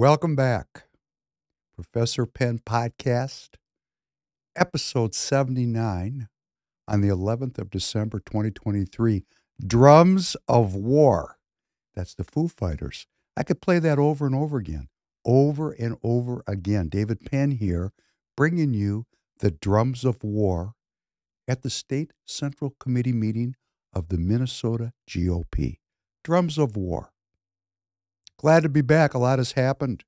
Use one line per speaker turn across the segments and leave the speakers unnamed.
Welcome back. Professor Penn Podcast, episode 79 on the 11th of December 2023. Drums of War. That's the Foo Fighters. I could play that over and over again, over and over again. David Penn here, bringing you the Drums of War at the State Central Committee meeting of the Minnesota GOP. Drums of War. Glad to be back. A lot has happened.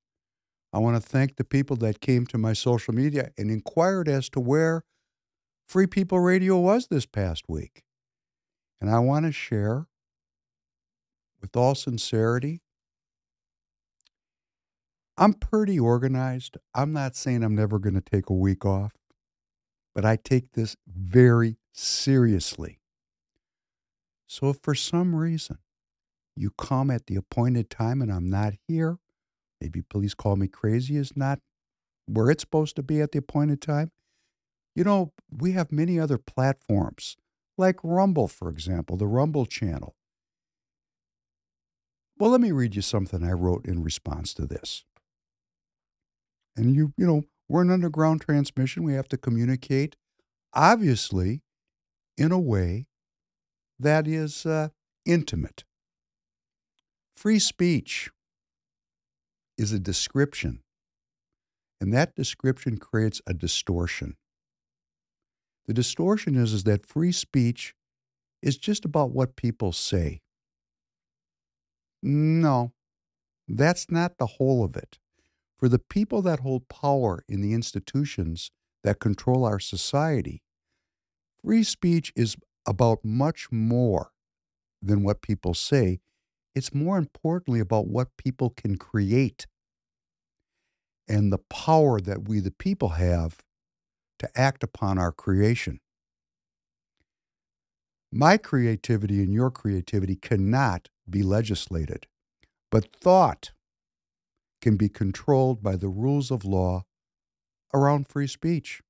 I want to thank the people that came to my social media and inquired as to where Free People Radio was this past week. And I want to share with all sincerity I'm pretty organized. I'm not saying I'm never going to take a week off, but I take this very seriously. So if for some reason you come at the appointed time and I'm not here. Maybe police call me crazy is not where it's supposed to be at the appointed time. You know, we have many other platforms, like Rumble, for example, the Rumble channel. Well, let me read you something I wrote in response to this. And you, you know, we're an underground transmission. We have to communicate, obviously, in a way that is uh, intimate. Free speech is a description, and that description creates a distortion. The distortion is, is that free speech is just about what people say. No, that's not the whole of it. For the people that hold power in the institutions that control our society, free speech is about much more than what people say it's more importantly about what people can create and the power that we, the people, have to act upon our creation. My creativity and your creativity cannot be legislated, but thought can be controlled by the rules of law around free speech.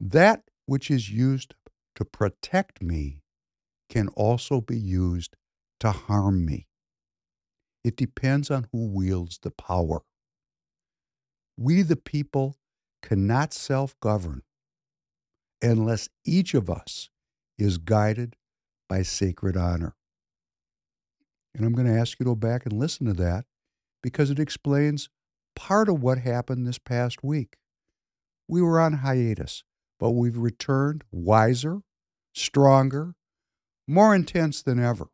That which is used to protect me can also be used to harm me. It depends on who wields the power. We, the people, cannot self govern unless each of us is guided by sacred honor. And I'm going to ask you to go back and listen to that because it explains part of what happened this past week. We were on hiatus, but we've returned wiser, stronger, more intense than ever.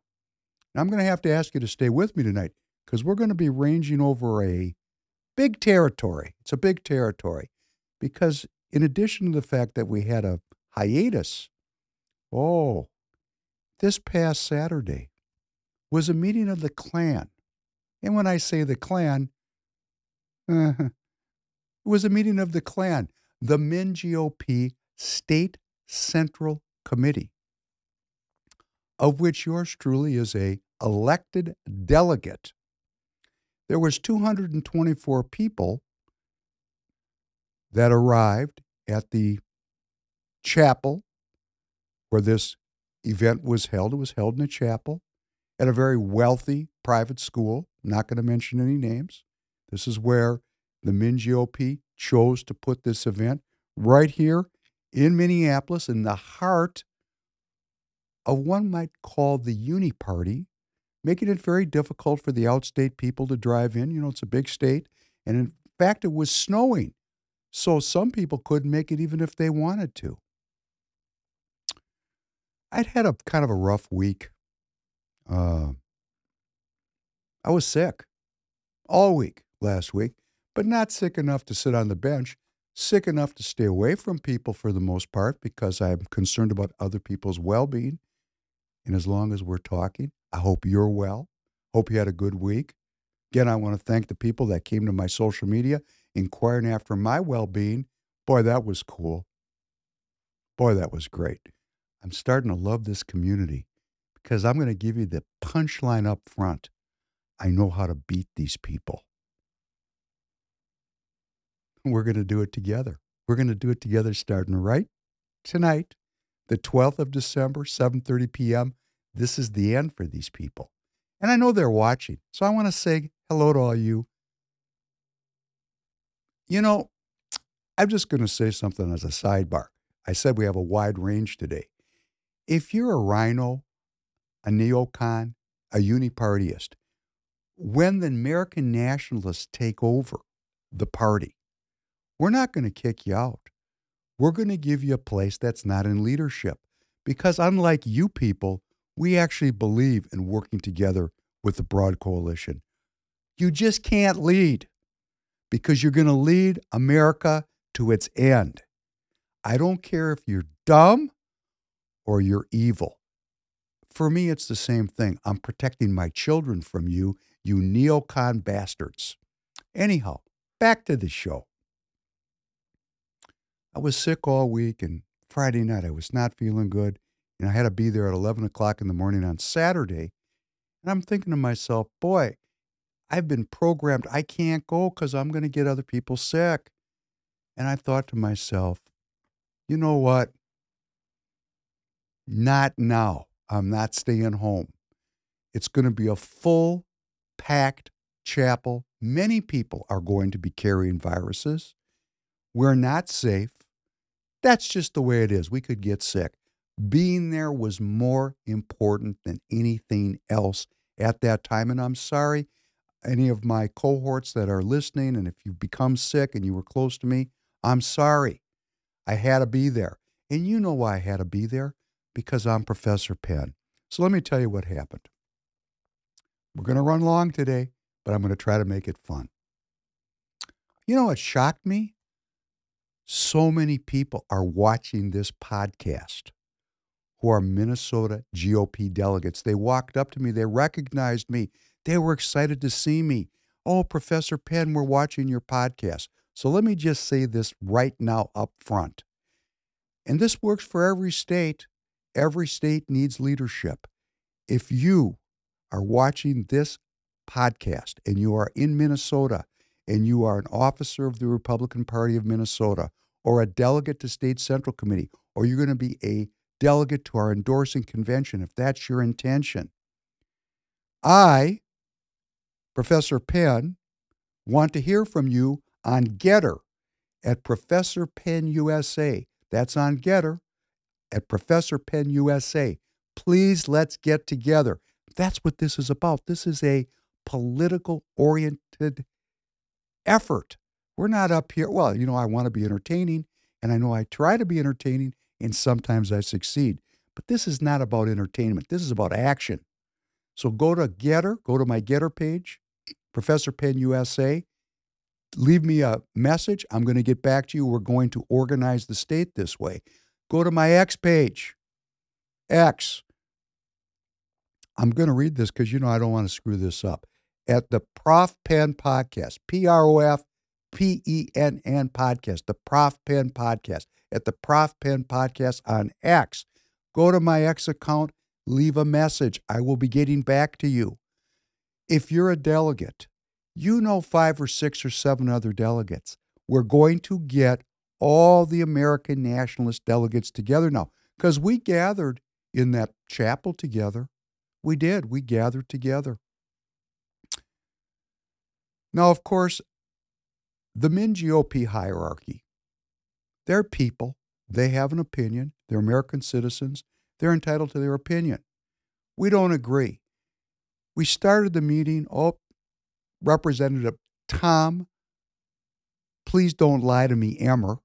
Now, I'm going to have to ask you to stay with me tonight because we're going to be ranging over a big territory. It's a big territory because, in addition to the fact that we had a hiatus, oh, this past Saturday was a meeting of the Klan. And when I say the Klan, uh, it was a meeting of the Klan, the MnGOP State Central Committee of which yours truly is a elected delegate. There was 224 people that arrived at the chapel where this event was held. It was held in a chapel at a very wealthy private school. not going to mention any names. This is where the MnGOP chose to put this event right here in Minneapolis, in the heart of one might call the uni party, making it very difficult for the outstate people to drive in. You know, it's a big state. And in fact, it was snowing. So some people couldn't make it even if they wanted to. I'd had a kind of a rough week. Uh, I was sick all week last week, but not sick enough to sit on the bench, sick enough to stay away from people for the most part because I'm concerned about other people's well being. And as long as we're talking, I hope you're well. Hope you had a good week. Again, I want to thank the people that came to my social media inquiring after my well being. Boy, that was cool. Boy, that was great. I'm starting to love this community because I'm going to give you the punchline up front. I know how to beat these people. We're going to do it together. We're going to do it together starting right tonight, the 12th of December, 7:30 p.m. This is the end for these people. And I know they're watching. So I want to say hello to all you. You know, I'm just going to say something as a sidebar. I said we have a wide range today. If you're a rhino, a neocon, a unipartyist, when the American nationalists take over the party, we're not going to kick you out. We're going to give you a place that's not in leadership. Because unlike you people, we actually believe in working together with the broad coalition. You just can't lead because you're going to lead America to its end. I don't care if you're dumb or you're evil. For me, it's the same thing. I'm protecting my children from you, you neocon bastards. Anyhow, back to the show. I was sick all week, and Friday night I was not feeling good, and I had to be there at 11 o'clock in the morning on Saturday. And I'm thinking to myself, boy, I've been programmed. I can't go because I'm going to get other people sick. And I thought to myself, you know what? Not now. I'm not staying home. It's going to be a full, packed chapel. Many people are going to be carrying viruses. We're not safe. That's just the way it is. We could get sick. Being there was more important than anything else at that time. And I'm sorry, any of my cohorts that are listening, and if you become sick and you were close to me, I'm sorry. I had to be there. And you know why I had to be there? Because I'm Professor Penn. So let me tell you what happened. We're going to run long today, but I'm going to try to make it fun. You know what shocked me? So many people are watching this podcast who are Minnesota GOP delegates. They walked up to me, they recognized me, they were excited to see me. Oh, Professor Penn, we're watching your podcast. So let me just say this right now up front. And this works for every state. Every state needs leadership. If you are watching this podcast and you are in Minnesota and you are an officer of the Republican Party of Minnesota or a delegate to State Central Committee, or you're going to be a delegate to our endorsing convention, if that's your intention, I, Professor Penn, want to hear from you on GETTR at Professor Penn USA. That's on GETTR at Professor Penn USA. Please let's get together. That's what this is about. This is a political oriented effort. We're not up here. Well, you know, I want to be entertaining, and I know I try to be entertaining, and sometimes I succeed. But this is not about entertainment. This is about action. So go to GETTR, go to my GETTR page, Professor Penn USA, leave me a message. I'm going to get back to you. We're going to organize the state this way. Go to my X page. X. I'm going to read this because you know I don't want to screw this up. At the Prof Penn Podcast, P R O F P E N N Podcast, the Prof Penn Podcast, at the Prof Penn Podcast on X. Go to my X account, leave a message. I will be getting back to you. If you're a delegate, you know five or six or seven other delegates. We're going to get all the American nationalist delegates together now because we gathered in that chapel together. We did. We gathered together. Now, of course, the Min GOP hierarchy, they're people. They have an opinion. They're American citizens. They're entitled to their opinion. We don't agree. We started the meeting. Oh, Representative Tom, please don't lie to me, Emmer,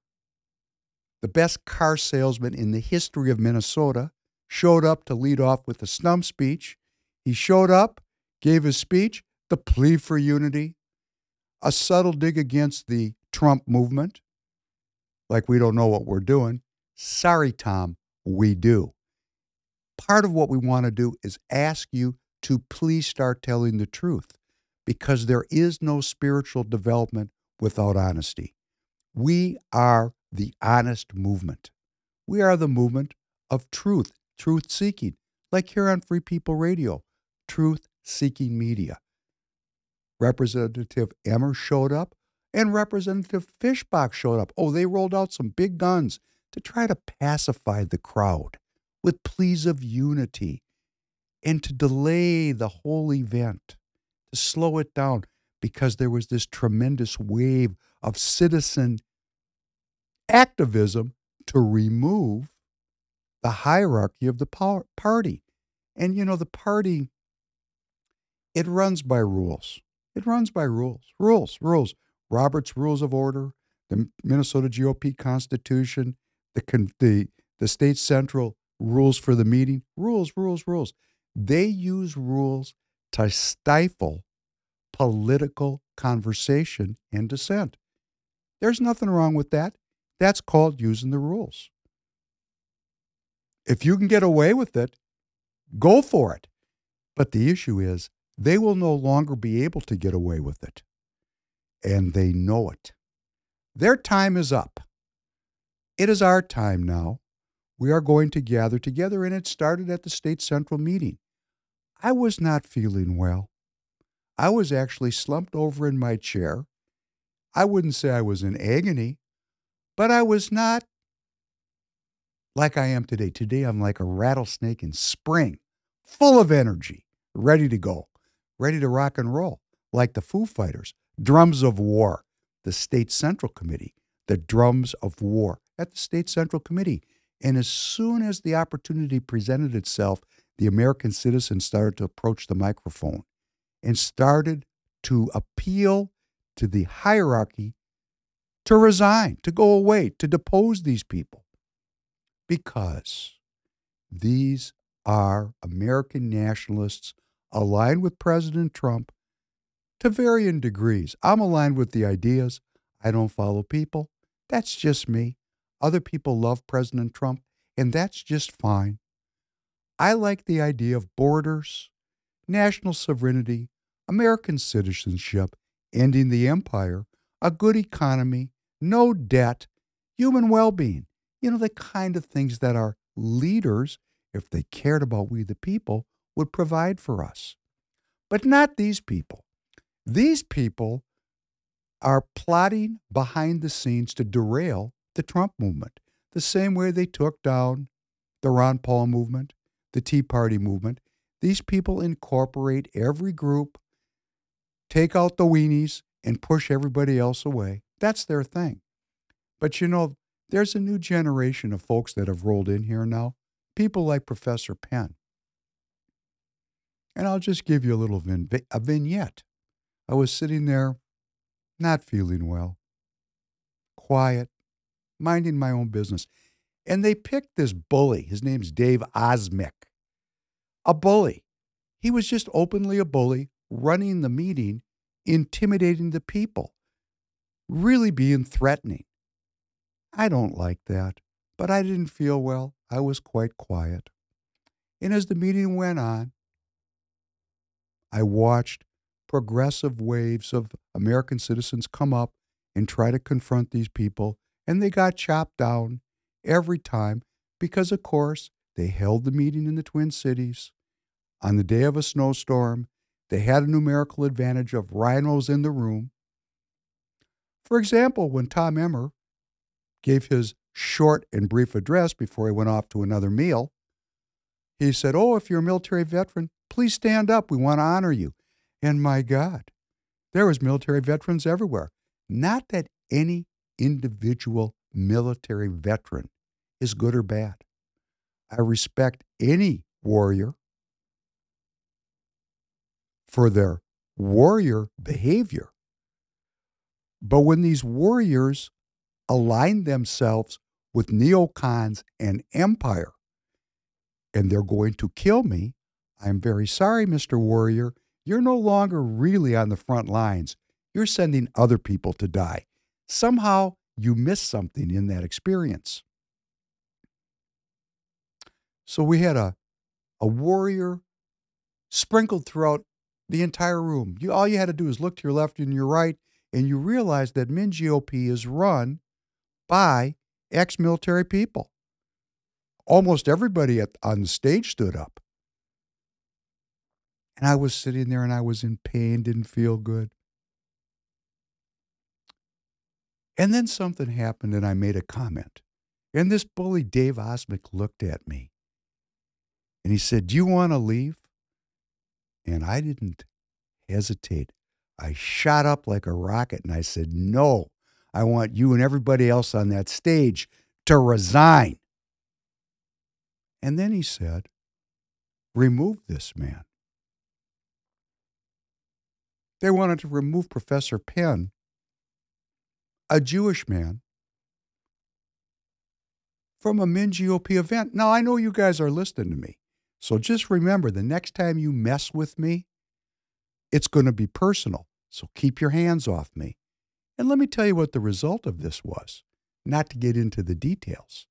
the best car salesman in the history of Minnesota, showed up to lead off with the stump speech. He showed up, gave his speech, the plea for unity, a subtle dig against the Trump movement, like we don't know what we're doing. Sorry, Tom, we do. Part of what we want to do is ask you to please start telling the truth because there is no spiritual development without honesty. We are the honest movement. We are the movement of truth, truth seeking, like here on Free People Radio, truth seeking media. Representative Emmer showed up and Representative Fischbach showed up. Oh, they rolled out some big guns to try to pacify the crowd with pleas of unity and to delay the whole event, to slow it down, because there was this tremendous wave of citizen activism to remove the hierarchy of the party. And, you know, the party, it runs by rules. It runs by rules, rules, rules. Robert's Rules of Order, the Minnesota GOP Constitution, the, the, the state central rules for the meeting, rules, rules, rules. They use rules to stifle political conversation and dissent. There's nothing wrong with that. That's called using the rules. If you can get away with it, go for it. But the issue is, they will no longer be able to get away with it. And they know it. Their time is up. It is our time now. We are going to gather together, and it started at the state central meeting. I was not feeling well. I was actually slumped over in my chair. I wouldn't say I was in agony, but I was not like I am today. Today, I'm like a rattlesnake in spring, full of energy, ready to go, ready to rock and roll, like the Foo Fighters, drums of war, the State Central Committee, the drums of war at the State Central Committee. And as soon as the opportunity presented itself, the American citizen started to approach the microphone and started to appeal to the hierarchy to resign, to go away, to depose these people. Because these are American nationalists aligned with President Trump to varying degrees. I'm aligned with the ideas. I don't follow people. That's just me. Other people love President Trump, and that's just fine. I like the idea of borders, national sovereignty, American citizenship, ending the empire, a good economy, no debt, human well being. You know, the kind of things that our leaders, if they cared about we the people, would provide for us. But not these people. These people are plotting behind the scenes to derail the Trump movement, the same way they took down the Ron Paul movement, the Tea Party movement. These people incorporate every group, take out the weenies, and push everybody else away. That's their thing. But you know, there's a new generation of folks that have rolled in here now, people like Professor Penn. And I'll just give you a little vin- a vignette. I was sitting there, not feeling well, quiet, minding my own business. And they picked this bully. His name's Dave Osmek. A bully. He was just openly a bully, running the meeting, intimidating the people, really being threatening. I don't like that, but I didn't feel well. I was quite quiet. And as the meeting went on, I watched progressive waves of American citizens come up and try to confront these people and they got chopped down every time because, of course, they held the meeting in the Twin Cities on the day of a snowstorm. They had a numerical advantage of rhinos in the room. For example, when Tom Emmer gave his short and brief address before he went off to another meal, he said, Oh, if you're a military veteran, please stand up. We want to honor you. And my God, there was military veterans everywhere. Not that any individual military veteran is good or bad. I respect any warrior for their warrior behavior. But when these warriors align themselves with neocons and empire, and they're going to kill me, I'm very sorry, Mr. Warrior. You're no longer really on the front lines. You're sending other people to die. Somehow you miss something in that experience. So we had a, a warrior sprinkled throughout the entire room. You, all you had to do is look to your left and your right, and you realize that Min GOP is run by ex military people. Almost everybody at, on the stage stood up. And I was sitting there and I was in pain, didn't feel good. And then something happened and I made a comment. And this bully, Dave Osmek, looked at me and he said, Do you want to leave? And I didn't hesitate. I shot up like a rocket and I said, No, I want you and everybody else on that stage to resign. And then he said, Remove this man. They wanted to remove Professor Penn, a Jewish man, from a Min GOP event. Now, I know you guys are listening to me. So just remember the next time you mess with me, it's going to be personal. So keep your hands off me. And let me tell you what the result of this was, not to get into the details.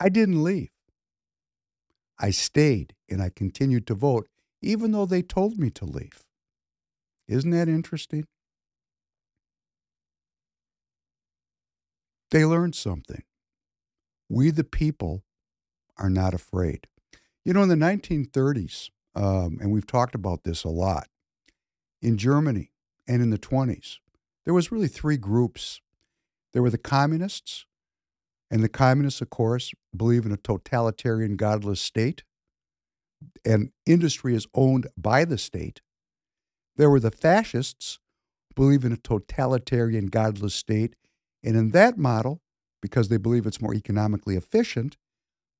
I didn't leave. I stayed and I continued to vote, even though they told me to leave. Isn't that interesting? They learned something. We, the people, are not afraid. You know, in the 1930s, um, and we've talked about this a lot, in Germany and in the 20s, there was really three groups. There were the communists, and the communists, of course, believe in a totalitarian, godless state, and industry is owned by the state. There were the fascists, believe in a totalitarian, godless state. And in that model, because they believe it's more economically efficient,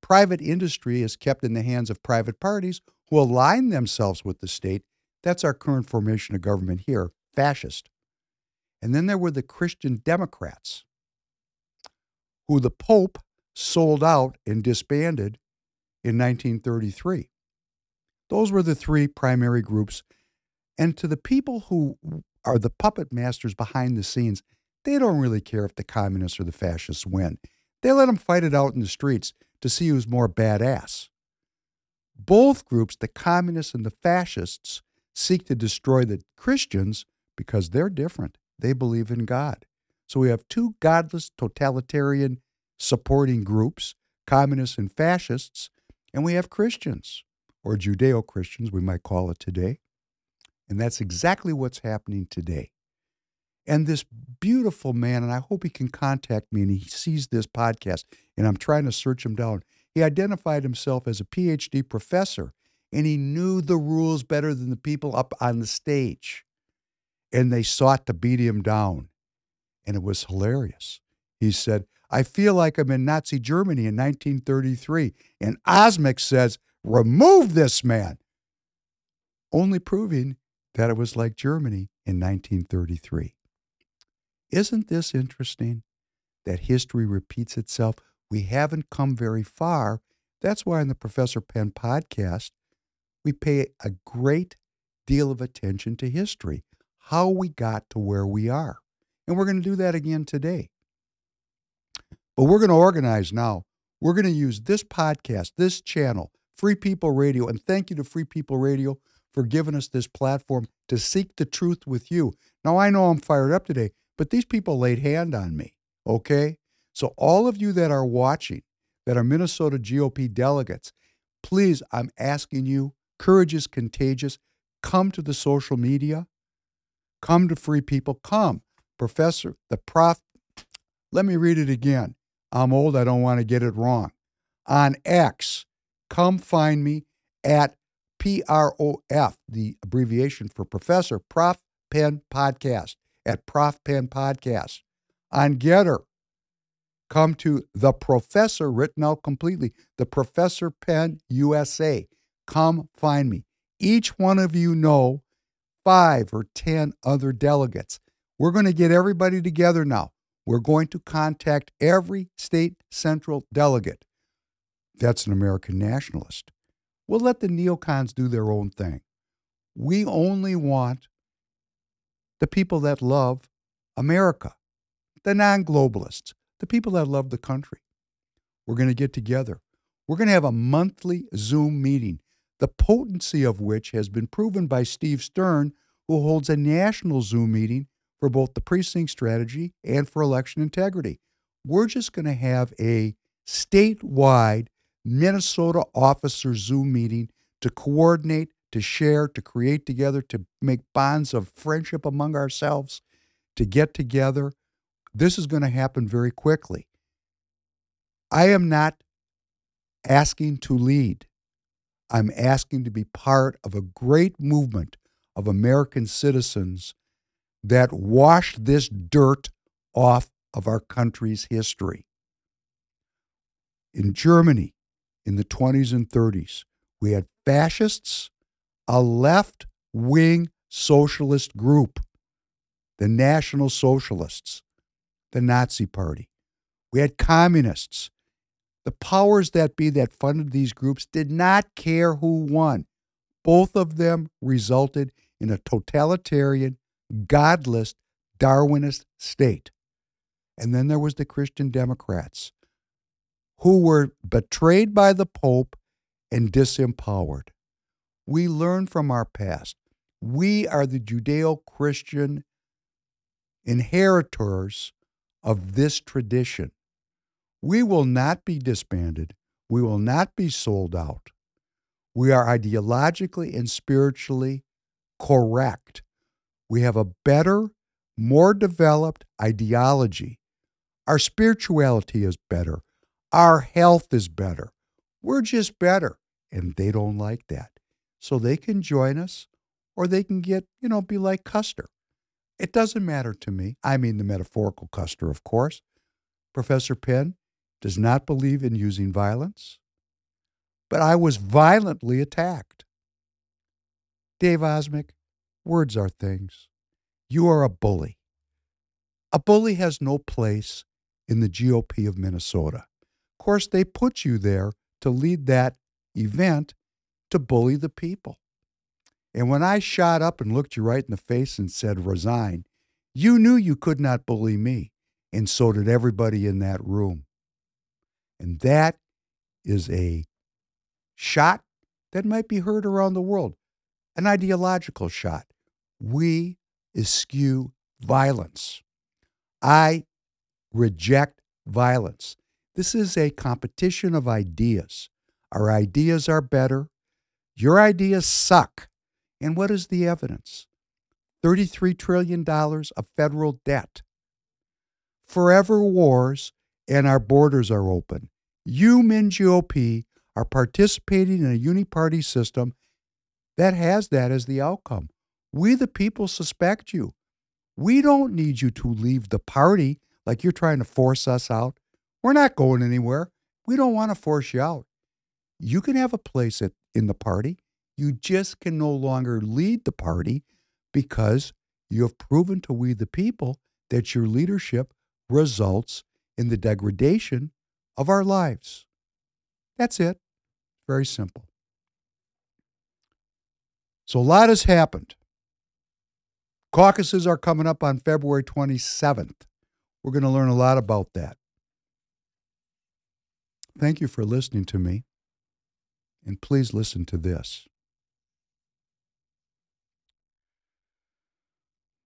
private industry is kept in the hands of private parties who align themselves with the state. That's our current formation of government here, fascist. And then there were the Christian Democrats, who the Pope sold out and disbanded in 1933. Those were the three primary groups and to the people who are the puppet masters behind the scenes, they don't really care if the communists or the fascists win. They let them fight it out in the streets to see who's more badass. Both groups, the communists and the fascists, seek to destroy the Christians because they're different. They believe in God. So we have two godless, totalitarian supporting groups, communists and fascists, and we have Christians, or Judeo Christians, we might call it today. And that's exactly what's happening today. And this beautiful man, and I hope he can contact me and he sees this podcast, and I'm trying to search him down. He identified himself as a PhD professor, and he knew the rules better than the people up on the stage. And they sought to beat him down. And it was hilarious. He said, I feel like I'm in Nazi Germany in 1933. And Osmek says, remove this man. Only proving that it was like Germany in 1933. Isn't this interesting that history repeats itself? We haven't come very far. That's why in the Professor Penn podcast, we pay a great deal of attention to history, how we got to where we are. And we're going to do that again today. But we're going to organize now. We're going to use this podcast, this channel, Free People Radio, and thank you to Free People Radio for giving us this platform to seek the truth with you. Now, I know I'm fired up today, but these people laid hand on me, okay? So, all of you that are watching, that are Minnesota GOP delegates, please, I'm asking you, courage is contagious. Come to the social media, come to Free People, come. Professor, the prof, let me read it again. I'm old, I don't want to get it wrong. On X, come find me at PROF, the abbreviation for Professor Prof Penn Podcast at Prof Penn Podcast. On GETTR, come to The Professor, written out completely, The Professor Penn USA. Come find me. Each one of you know five or 10 other delegates. We're going to get everybody together now. We're going to contact every state central delegate. That's an American nationalist. We'll let the neocons do their own thing. We only want the people that love America, the non globalists, the people that love the country. We're going to get together. We're going to have a monthly Zoom meeting, the potency of which has been proven by Steve Stern, who holds a national Zoom meeting for both the precinct strategy and for election integrity. We're just going to have a statewide Minnesota officer Zoom meeting to coordinate, to share, to create together, to make bonds of friendship among ourselves, to get together. This is going to happen very quickly. I am not asking to lead. I'm asking to be part of a great movement of American citizens that wash this dirt off of our country's history. In Germany, in the 20s and 30s, we had fascists, a left wing socialist group, the National Socialists, the Nazi Party. We had communists. The powers that be that funded these groups did not care who won. Both of them resulted in a totalitarian, godless, Darwinist state. And then there was the Christian Democrats, who were betrayed by the Pope and disempowered. We learn from our past. We are the Judeo Christian inheritors of this tradition. We will not be disbanded. We will not be sold out. We are ideologically and spiritually correct. We have a better, more developed ideology. Our spirituality is better. Our health is better. We're just better. And they don't like that. So they can join us or they can get, you know, be like Custer. It doesn't matter to me. I mean, the metaphorical Custer, of course. Professor Penn does not believe in using violence, but I was violently attacked. Dave Osmek, words are things. You are a bully. A bully has no place in the GOP of Minnesota course, they put you there to lead that event to bully the people. And when I shot up and looked you right in the face and said, resign, you knew you could not bully me. And so did everybody in that room. And that is a shot that might be heard around the world, an ideological shot. We eschew violence. I reject violence. This is a competition of ideas. Our ideas are better. Your ideas suck. And what is the evidence? $33 trillion of federal debt, forever wars, and our borders are open. You, Min GOP, are participating in a uniparty system that has that as the outcome. We, the people, suspect you. We don't need you to leave the party like you're trying to force us out. We're not going anywhere. We don't want to force you out. You can have a place at, in the party. You just can no longer lead the party because you have proven to we the people that your leadership results in the degradation of our lives. That's it. Very simple. So a lot has happened. Caucuses are coming up on February 27th. We're going to learn a lot about that. Thank you for listening to me. And please listen to this.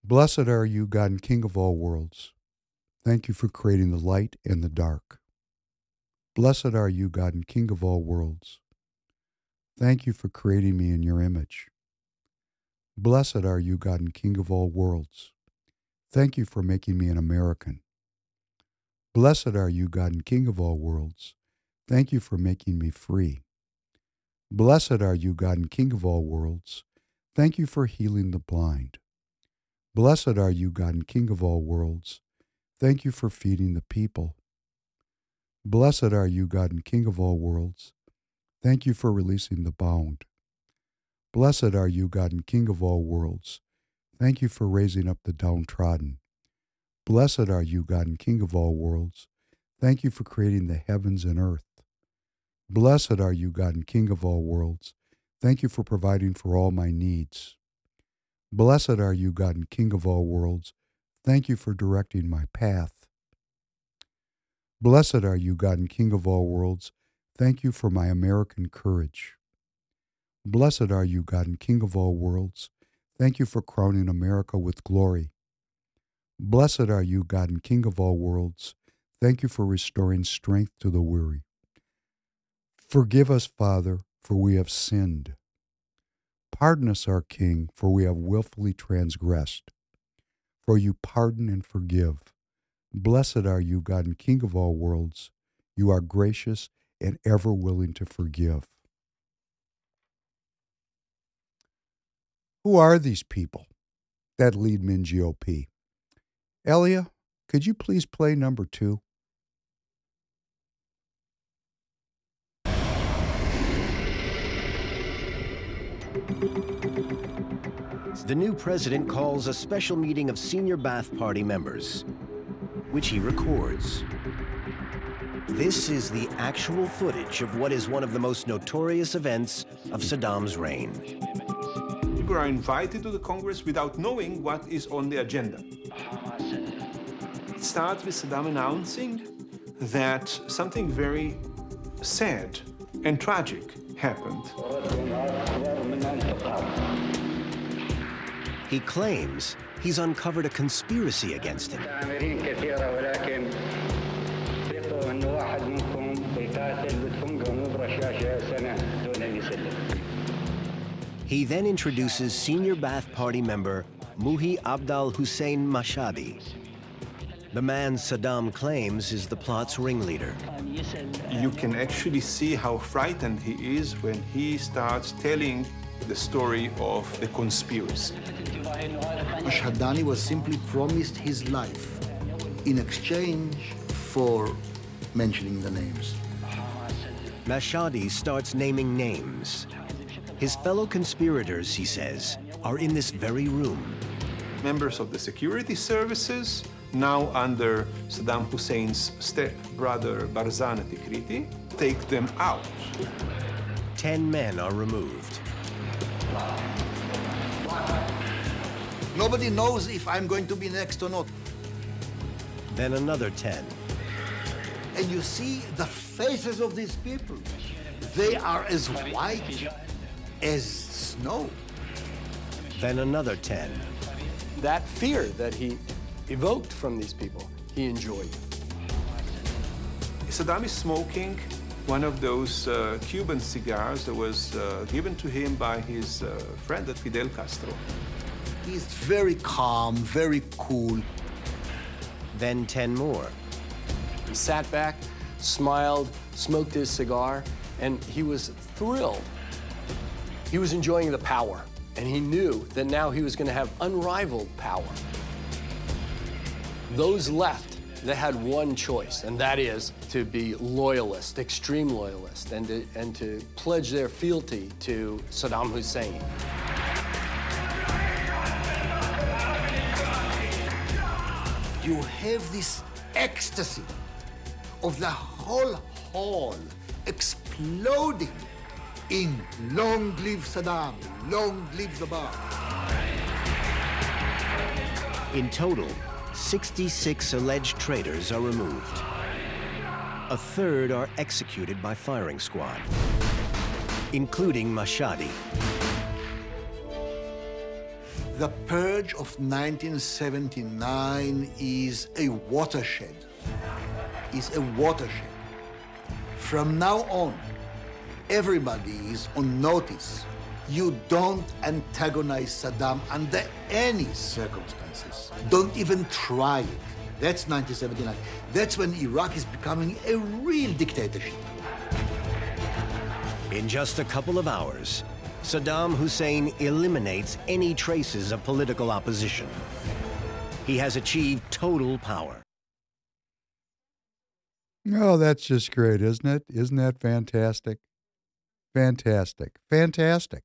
Blessed are you, God and King of all worlds. Thank you for creating the light and the dark. Blessed are you, God and King of all worlds. Thank you for creating me in your image. Blessed are you, God and King of all worlds. Thank you for making me an American. Blessed are you, God and King of all worlds. Thank you for making me free. Blessed are you, God and King of all worlds. Thank you for healing the blind. Blessed are you, God and King of all worlds. Thank you for feeding the people. Blessed are you, God and King of all worlds. Thank you for releasing the bound. Blessed are you, God and King of all worlds. Thank you for raising up the downtrodden. Blessed are you, God and King of all worlds. Thank you for creating the heavens and earth. Blessed are you, God and King of all worlds. Thank you for providing for all my needs. Blessed are you, God and King of all worlds. Thank you for directing my path. Blessed are you, God and King of all worlds. Thank you for my American courage. Blessed are you, God and King of all worlds. Thank you for crowning America with glory. Blessed are you, God and King of all worlds. Thank you for restoring strength to the weary. Forgive us, Father, for we have sinned. Pardon us, our King, for we have wilfully transgressed. For you pardon and forgive. Blessed are you, God and King of all worlds. You are gracious and ever willing to forgive. Who are these people that lead Min GOP? Elia, could you please play number two?
The new president calls a special meeting of senior Ba'ath Party members, which he records. This is the actual footage of what is one of the most notorious events of Saddam's reign.
People are invited to the Congress without knowing what is on the agenda. It starts with Saddam announcing that something very sad and tragic happened.
He claims he's uncovered a conspiracy against him. He then introduces senior Ba'ath Party member Muhi Abdal Hussein Mashadi, the man Saddam claims is the plot's ringleader.
You can actually see how frightened he is when he starts telling the story of the conspiracy.
Mashhadani was simply promised his life in exchange for mentioning the names.
Mashadi starts naming names. His fellow conspirators, he says, are in this very room.
Members of the security services, now under Saddam Hussein's step-brother Barzana Tikriti, take them out.
Ten men are removed.
Nobody knows if I'm going to be next or not.
Then another ten.
And you see the faces of these people. They are as white as snow.
Then another ten.
That fear that he evoked from these people, he enjoyed.
Saddam is smoking one of those uh, Cuban cigars that was uh, given to him by his uh, friend Fidel Castro.
He's very calm, very cool.
Then 10 more.
He sat back, smiled, smoked his cigar, and he was thrilled. He was enjoying the power, and he knew that now he was going to have unrivaled power. Those left, they had one choice, and that is to be loyalist, extreme loyalist, and to, and to pledge their fealty to Saddam Hussein.
You have this ecstasy of the whole hall exploding in long live Saddam, long live the bar.
In total, 66 alleged traitors are removed. A third are executed by firing squad, including Mashadi.
The purge of 1979 is a watershed. Is a watershed. From now on, everybody is on notice. You don't antagonize Saddam under any circumstances. Don't even try it. That's 1979. That's when Iraq is becoming a real dictatorship.
In just a couple of hours, Saddam Hussein eliminates any traces of political opposition. He has achieved total power.
Oh, that's just great, isn't it? Isn't that fantastic? Fantastic. Fantastic.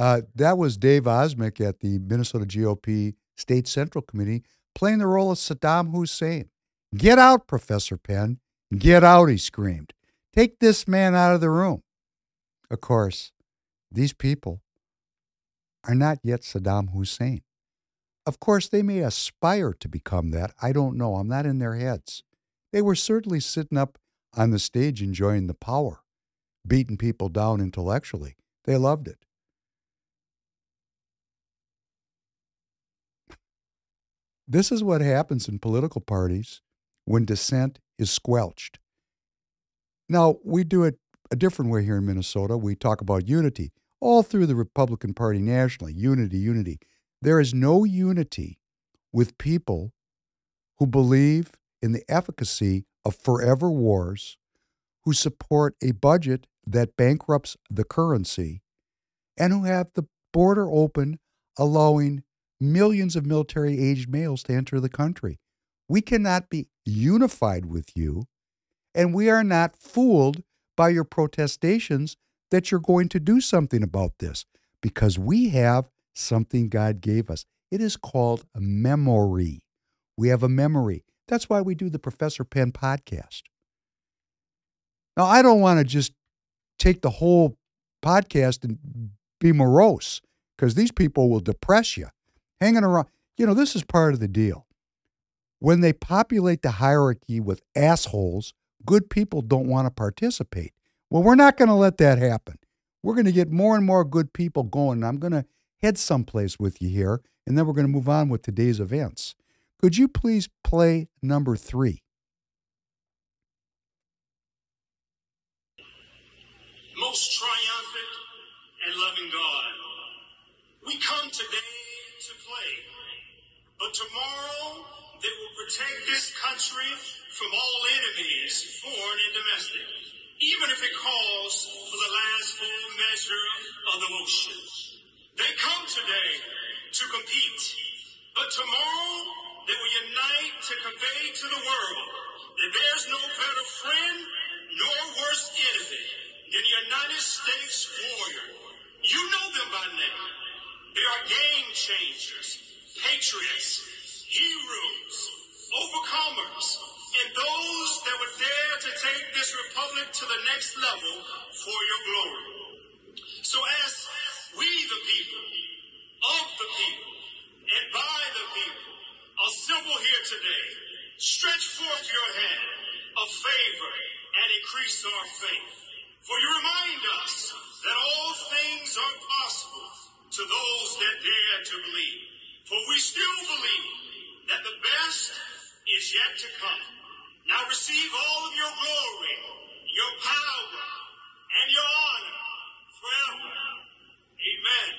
Uh, that was Dave Osmek at the Minnesota GOP State Central Committee playing the role of Saddam Hussein. Get out, Professor Penn. Get out, he screamed. Take this man out of the room. Of course, these people are not yet Saddam Hussein. Of course, they may aspire to become that. I don't know. I'm not in their heads. They were certainly sitting up on the stage enjoying the power, beating people down intellectually. They loved it. This is what happens in political parties when dissent is squelched. Now, we do it a different way here in Minnesota. We talk about unity all through the Republican Party nationally unity, unity. There is no unity with people who believe in the efficacy of forever wars, who support a budget that bankrupts the currency, and who have the border open, allowing millions of military aged males to enter the country. We cannot be unified with you, and we are not fooled by your protestations that you're going to do something about this because we have something God gave us. It is called a memory. We have a memory. That's why we do the Professor Penn podcast. Now, I don't want to just take the whole podcast and be morose because these people will depress you. Hanging around, you know, this is part of the deal. When they populate the hierarchy with assholes, good people don't want to participate. Well, we're not going to let that happen. We're going to get more and more good people going. I'm going to head someplace with you here, and then we're going to move on with today's events. Could you please play number three?
Most triumphant and loving God, we come today but tomorrow they will protect this country from all enemies, foreign and domestic even if it calls for the last full measure of the motion. They come today to compete, but tomorrow they will unite to convey to the world that there's no better friend nor worse enemy than the United States warrior. You know them by name. They are game changers, patriots, heroes, overcomers, and those that would dare to take this republic to the next level for your glory. So as we the people, of the people, and by the people, assemble here today, stretch forth your hand of favor and increase our faith. For you remind us that all things are possible to those that dare to believe. For we still believe that the best is yet to come. Now receive all of your glory, your power, and your honor forever. Amen.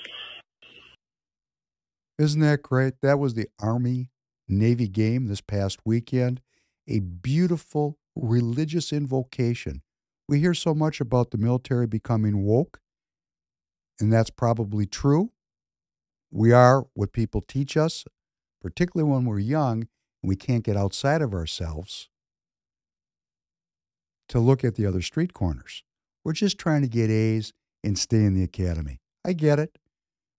Isn't that great? That was the Army Navy game this past weekend. A beautiful religious invocation. We hear so much about the military becoming woke, and that's probably true. We are what people teach us, particularly when we're young and we can't get outside of ourselves to look at the other street corners. We're just trying to get A's and stay in the academy. I get it.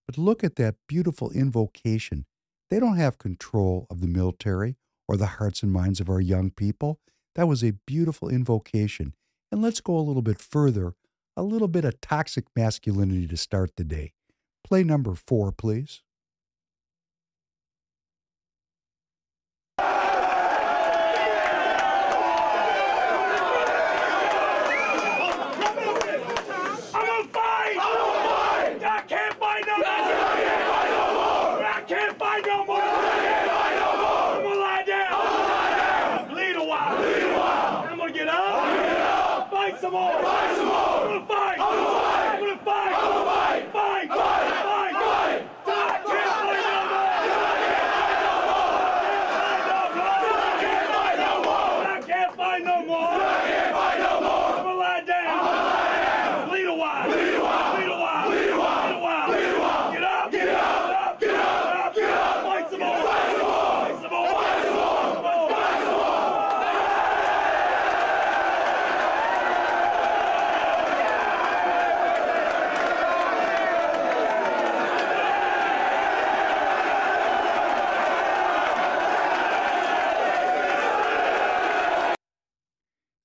But look at that beautiful invocation. They don't have control of the military or the hearts and minds of our young people. That was a beautiful invocation. And let's go a little bit further, a little bit of toxic masculinity to start the day. Play number four, please.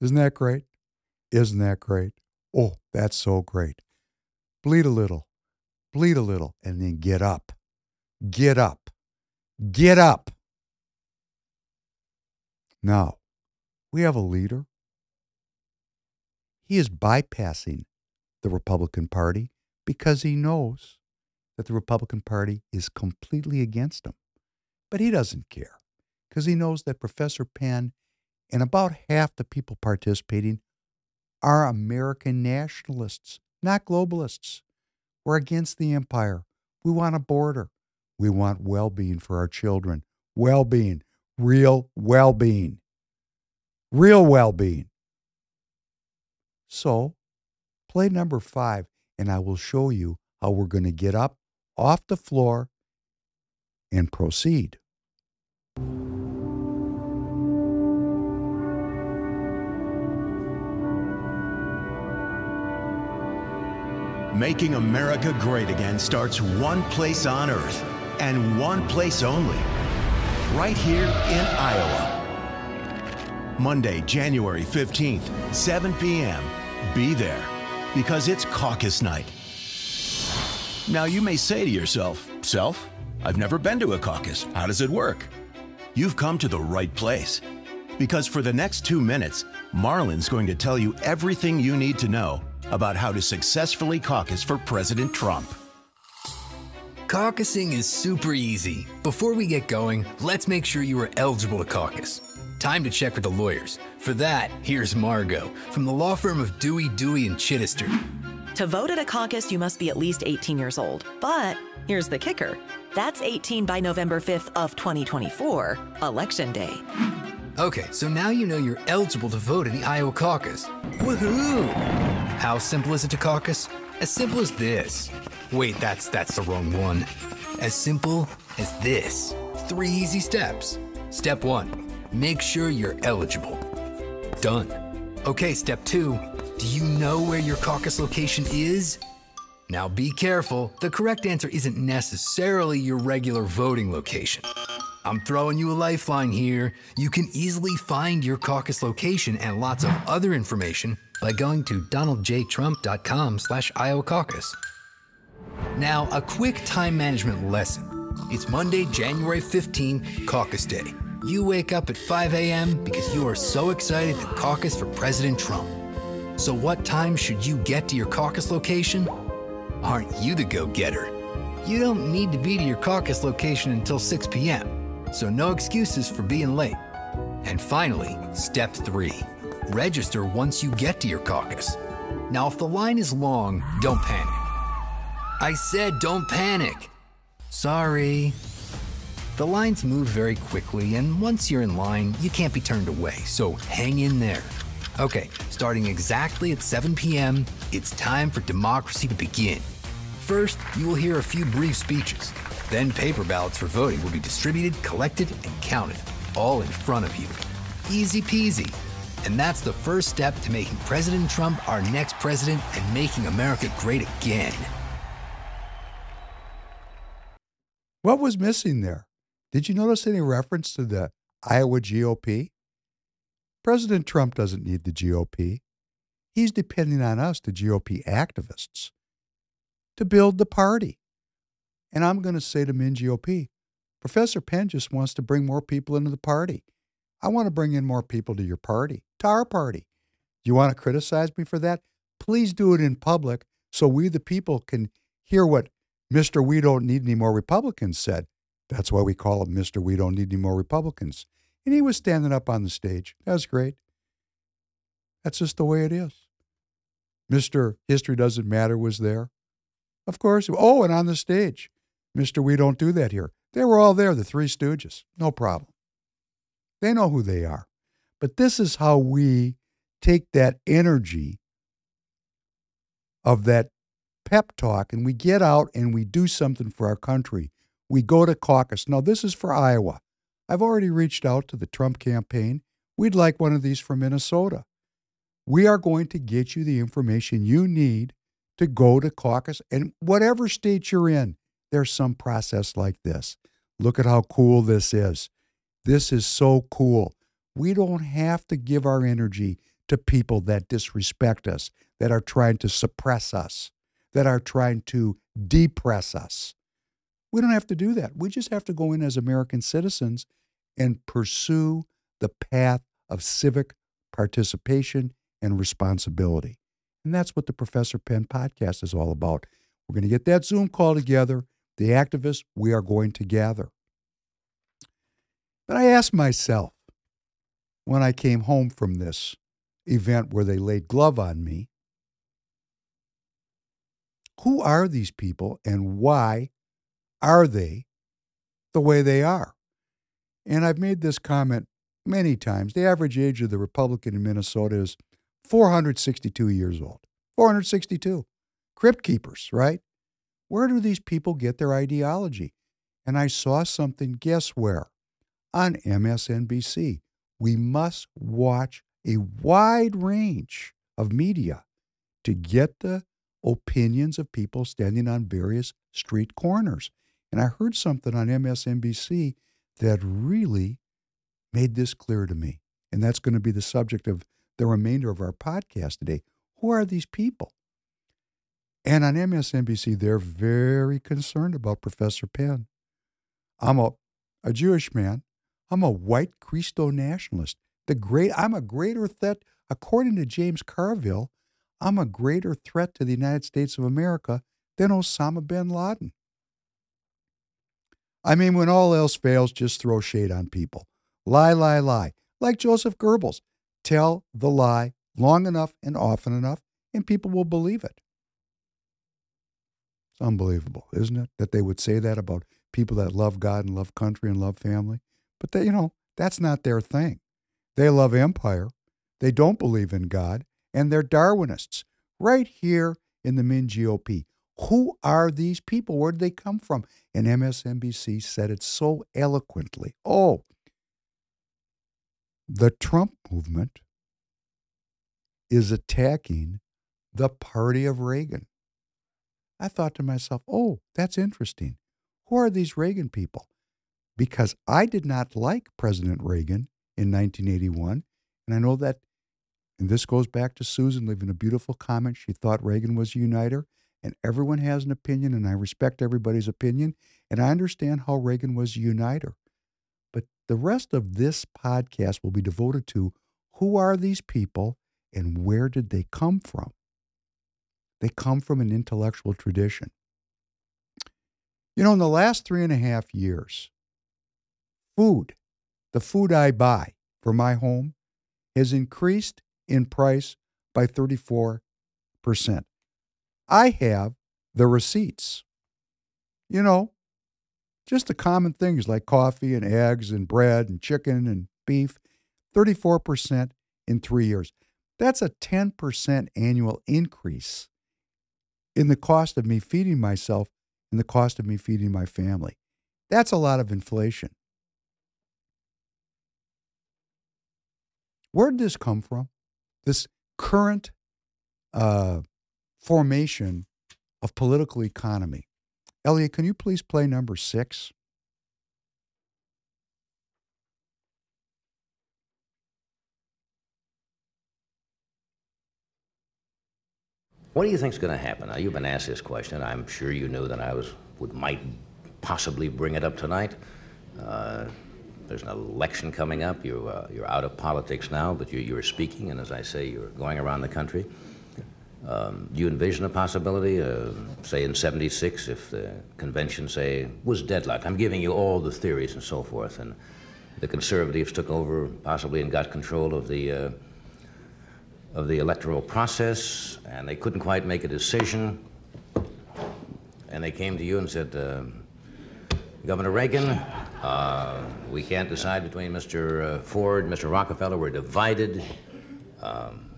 Isn't that great? Isn't that great? Oh, that's so great. Bleed a little, bleed a little, and then get up. Get up. Get up. Now, we have a leader. He is bypassing the Republican Party because he knows that the Republican Party is completely against him. But he doesn't care because he knows that Professor Penn and about half the people participating are American nationalists, not globalists. We're against the empire. We want a border. We want well being for our children. Well being, real well being, real well being. So, play number five, and I will show you how we're going to get up off the floor and proceed.
Making America great again starts one place on earth and one place only right here in Iowa. Monday, January 15th, 7 p.m. Be there because it's caucus night. Now, you may say to yourself, Self, I've never been to a caucus. How does it work? You've come to the right place. Because for the next two minutes, Marlon's going to tell you everything you need to know about how to successfully caucus for President Trump.
Caucusing is super easy. Before we get going, let's make sure you are eligible to caucus. Time to check with the lawyers. For that, here's Margot from the law firm of Dewey, Dewey, and Chittister.
To vote at a caucus, you must be at least 18 years old. But here's the kicker that's 18 by November 5th of 2024, Election Day.
Okay, so now you know you're eligible to vote in the Iowa caucus. Woohoo! How simple is it to caucus? As simple as this. Wait, that's that's the wrong one. As simple as this. Three easy steps. Step 1. Make sure you're eligible. Done. Okay, step 2. Do you know where your caucus location is? Now be careful. The correct answer isn't necessarily your regular voting location. I'm throwing you a lifeline here. You can easily find your caucus location and lots of other information by going to donaldjtrump.com slash Iowa caucus. Now, a quick time management lesson. It's Monday, January 15, caucus day. You wake up at 5 a.m. because you are so excited to caucus for President Trump. So, what time should you get to your caucus location? Aren't you the go getter? You don't need to be to your caucus location until 6 p.m., so no excuses for being late. And finally, step three register once you get to your caucus. Now, if the line is long, don't panic. I said don't panic. Sorry. The lines move very quickly, and once you're in line, you can't be turned away, so hang in there. Okay, starting exactly at 7 p.m., it's time for democracy to begin. First, you will hear a few brief speeches. Then, paper ballots for voting will be distributed, collected, and counted, all in front of you. Easy peasy. And that's the first step to making President Trump our next president and making America great again.
What was missing there? Did you notice any reference to the Iowa GOP? President Trump doesn't need the GOP. He's depending on us, the GOP activists, to build the party. And I'm going to say to Min GOP, Professor Penn just wants to bring more people into the party. I want to bring in more people to your party, to our party. You want to criticize me for that? Please do it in public so we, the people, can hear what Mr. We Don't Need Any More Republicans said. That's why we call him Mr. We Don't Need Any More Republicans. And he was standing up on the stage. That was great. That's just the way it is. Mr. History Doesn't Matter was there. Of course. Oh, and on the stage, Mr. We Don't Do That Here. They were all there, the Three Stooges. No problem. They know who they are. But this is how we take that energy of that pep talk and we get out and we do something for our country. We go to caucus. Now, this is for Iowa. I've already reached out to the Trump campaign. We'd like one of these for Minnesota. We are going to get you the information you need to go to caucus. And whatever state you're in, there's some process like this. Look at how cool this is. This is so cool. We don't have to give our energy to people that disrespect us, that are trying to suppress us, that are trying to depress us. We don't have to do that. We just have to go in as American citizens and pursue the path of civic participation and responsibility. And that's what the Professor Penn podcast is all about. We're going to get that Zoom call together. The activists, we are going to gather. But I asked myself when I came home from this event where they laid glove on me who are these people and why are they the way they are? And I've made this comment many times. The average age of the Republican in Minnesota is 462 years old. 462. Crypt keepers, right? Where do these people get their ideology? And I saw something, guess where? On MSNBC. We must watch a wide range of media to get the opinions of people standing on various street corners. And I heard something on MSNBC that really made this clear to me. And that's going to be the subject of the remainder of our podcast today. Who are these people? And on MSNBC, they're very concerned about Professor Penn. I'm a, a Jewish man. I'm a white Christo nationalist. The great, I'm a greater threat, according to James Carville, I'm a greater threat to the United States of America than Osama bin Laden. I mean, when all else fails, just throw shade on people. Lie, lie, lie. Like Joseph Goebbels. Tell the lie long enough and often enough, and people will believe it. It's unbelievable, isn't it? That they would say that about people that love God and love country and love family. But they, you know, that's not their thing. They love empire. They don't believe in God and they're Darwinists right here in the Min GOP. Who are these people? Where did they come from? And MSNBC said it so eloquently. Oh, the Trump movement is attacking the party of Reagan. I thought to myself, oh, that's interesting. Who are these Reagan people? Because I did not like President Reagan in 1981. And I know that and this goes back to Susan leaving a beautiful comment. She thought Reagan was a uniter, and everyone has an opinion, and I respect everybody's opinion, and I understand how Reagan was a uniter. But the rest of this podcast will be devoted to who are these people and where did they come from? They come from an intellectual tradition. You know, in the last three and a half years, food, the food I buy for my home, has increased in price by 34%. I have the receipts. You know, just the common things like coffee and eggs and bread and chicken and beef, 34% in three years. That's a 10% annual increase in the cost of me feeding myself and the cost of me feeding my family. That's a lot of inflation. Where did this come from? this current uh, formation of political economy. Elliot, can you please play number six?
What do you think is going to happen? Now, you've been asked this question. I'm sure you knew that I was would might possibly bring it up tonight. Uh, there's an election coming up. You, uh, you're out of politics now, but you, you're speaking, and as I say, you're going around the country. Um, do you envision a possibility, uh, say in 76, if the convention, say, was deadlocked? I'm giving you all the theories and so forth, and the conservatives took over possibly and got control of the, uh, of the electoral process, and they couldn't quite make a decision. And they came to you and said, uh, Governor Reagan, uh, we can't decide between Mr. Uh, Ford and Mr. Rockefeller. We're divided. Um,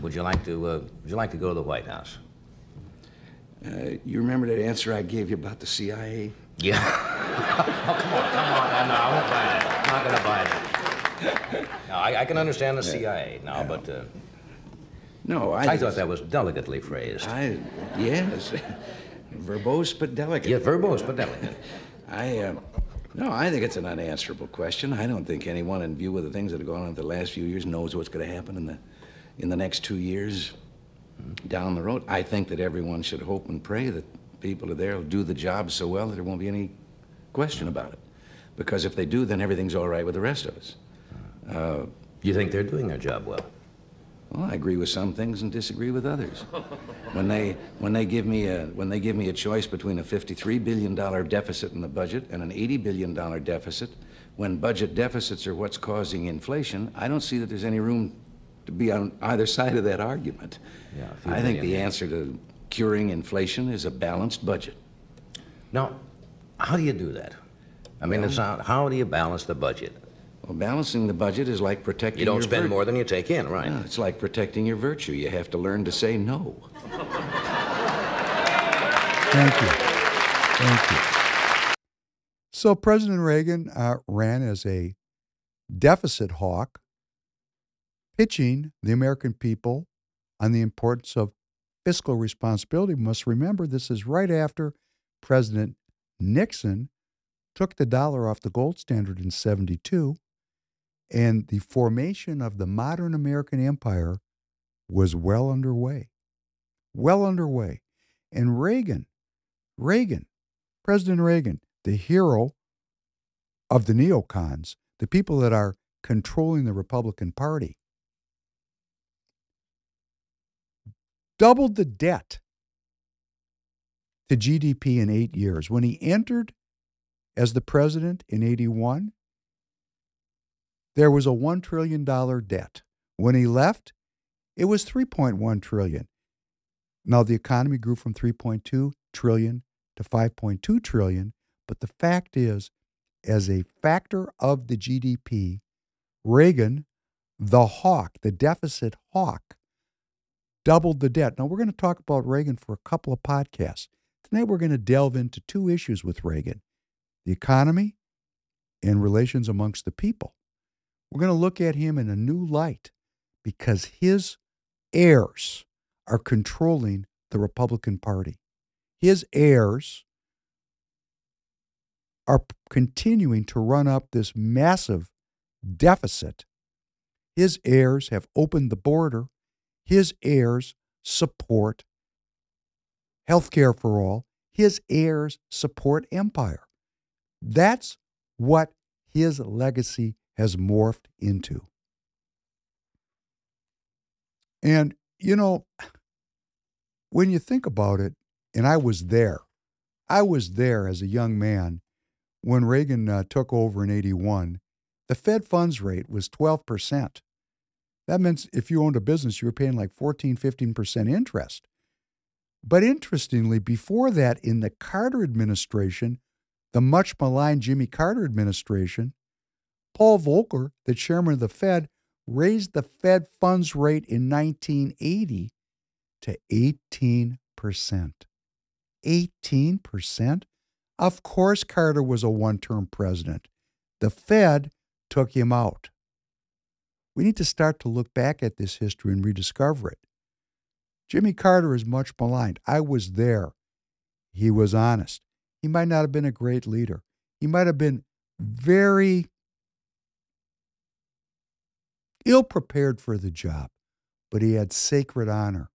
would you like to uh, Would you like to go to the White House?
Uh, you remember that answer I gave you about the CIA?
Yeah. oh, come on, come on. No, I won't buy that. I'm not going to buy that. No, I, I, can understand the CIA now, but.
No, I.
I thought that was delicately phrased.
I yes, verbose but delicate.
Yeah, verbose but delicate.
I. Uh, no, I think it's an unanswerable question. I don't think anyone, in view of the things that have gone on in the last few years, knows what's going to happen in the in the next two years down the road. I think that everyone should hope and pray that people are there will do the job so well that there won't be any question about it. Because if they do, then everything's all right with the rest of us.
Uh, you think they're doing their job well?
Well, I agree with some things and disagree with others. When they when they give me a when they give me a choice between a 53 billion dollar deficit in the budget and an 80 billion dollar deficit, when budget deficits are what's causing inflation, I don't see that there's any room to be on either side of that argument.
Yeah,
I think the answer to curing inflation is a balanced budget.
Now, how do you do that? I mean, it's not, how do you balance the budget?
Well, balancing the budget is like protecting.
You don't spend
vir-
more than you take in, right?
No, it's like protecting your virtue. You have to learn to say no.
Thank you. Thank you. So President Reagan uh, ran as a deficit hawk, pitching the American people on the importance of fiscal responsibility. We must remember this is right after President Nixon took the dollar off the gold standard in 72 and the formation of the modern American empire was well underway. Well underway. And Reagan, Reagan, President Reagan, the hero of the neocons, the people that are controlling the Republican Party, doubled the debt to GDP in eight years. When he entered as the president in 81, there was a $1 trillion debt. When he left, it was 3.1 trillion. Now the economy grew from 3.2 trillion to 5.2 trillion, but the fact is as a factor of the GDP, Reagan, the hawk, the deficit hawk, doubled the debt. Now we're going to talk about Reagan for a couple of podcasts. Tonight we're going to delve into two issues with Reagan the economy and relations amongst the people. We're going to look at him in a new light because his heirs are controlling the Republican Party. His heirs are continuing to run up this massive deficit. His heirs have opened the border. His heirs support health care for all. His heirs support empire. That's what his legacy has morphed into. And, you know, when you think about it, and I was there, I was there as a young man when Reagan uh, took over in 81. The Fed funds rate was 12%. That means if you owned a business, you were paying like 14, 15% interest. But interestingly, before that, in the Carter administration, the much maligned Jimmy Carter administration, Paul Volcker, the chairman of the Fed, raised the Fed funds rate in 1980 to 18%. 18%? Of course, Carter was a one term president. The Fed took him out. We need to start to look back at this history and rediscover it. Jimmy Carter is much maligned. I was there. He was honest. He might not have been a great leader. He might have been very ill prepared for the job, but he had sacred honor.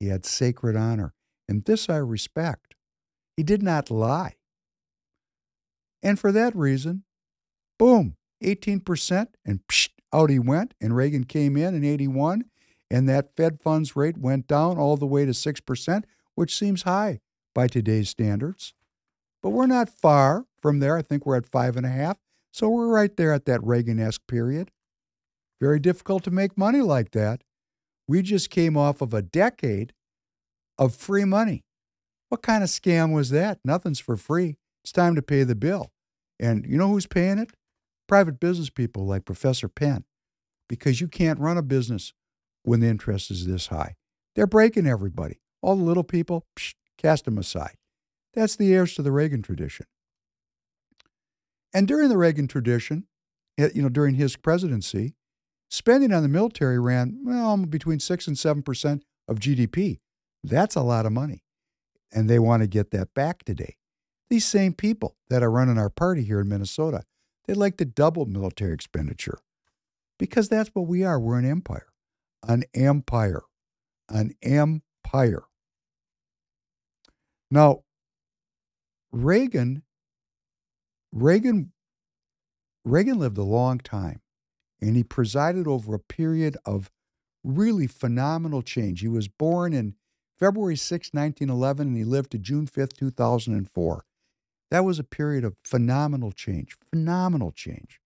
He had sacred honor. And this I respect. He did not lie. And for that reason, boom, 18%, and psh, out he went. And Reagan came in in 81, and that Fed funds rate went down all the way to 6%, which seems high by today's standards. But we're not far from there. I think we're at five and a half. So we're right there at that Reagan esque period. Very difficult to make money like that. We just came off of a decade of free money. What kind of scam was that? Nothing's for free. It's time to pay the bill. And you know who's paying it? Private business people like Professor Penn. Because you can't run a business when the interest is this high. They're breaking everybody. All the little people, psh, cast them aside. That's the heirs to the Reagan tradition. And during the Reagan tradition, eh, you know, during his presidency, spending on the military ran well between six and seven percent of GDP. That's a lot of money, and they want to get that back today. These same people that are running our party here in Minnesota, they'd like to double military expenditure because that's what we are. We're an empire. an empire. An empire. Now, Reagan, Reagan, Reagan lived a long time, and he presided over a period of really phenomenal change. He was born in February 6, 1911, and he lived to June 5th, 2004. That was a period of phenomenal change, phenomenal change.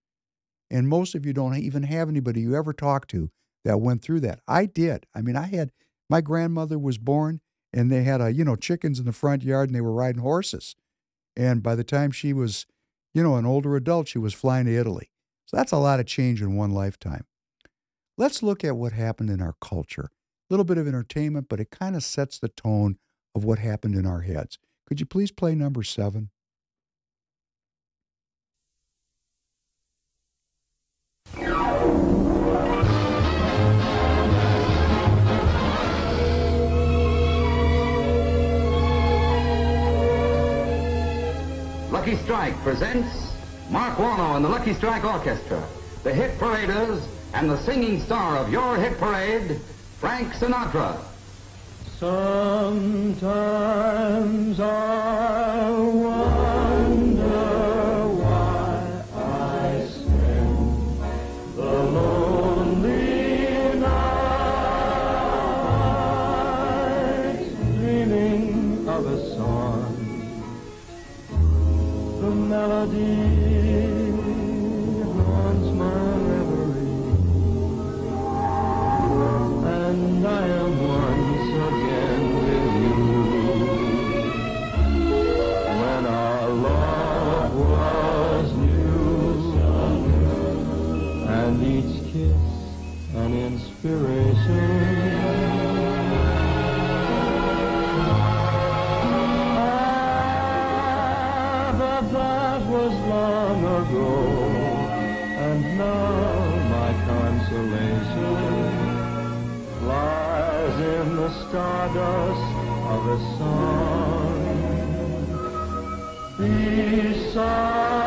And most of you don't even have anybody you ever talked to that went through that. I did. I mean, I had my grandmother was born and they had a, you know, chickens in the front yard and they were riding horses. And by the time she was, you know, an older adult, she was flying to Italy. So that's a lot of change in one lifetime. Let's look at what happened in our culture. A little bit of entertainment, but it kind of sets the tone of what happened in our heads. Could you please play number seven?
Lucky Strike presents Mark Warnow and the Lucky Strike Orchestra, the hit paraders, and the singing star of your hit parade, Frank Sinatra.
Sometimes I wonder why I spend the lonely night dreaming of a song, the melody inspiration. Ah, but that was long ago, and now my consolation lies in the stardust of a song beside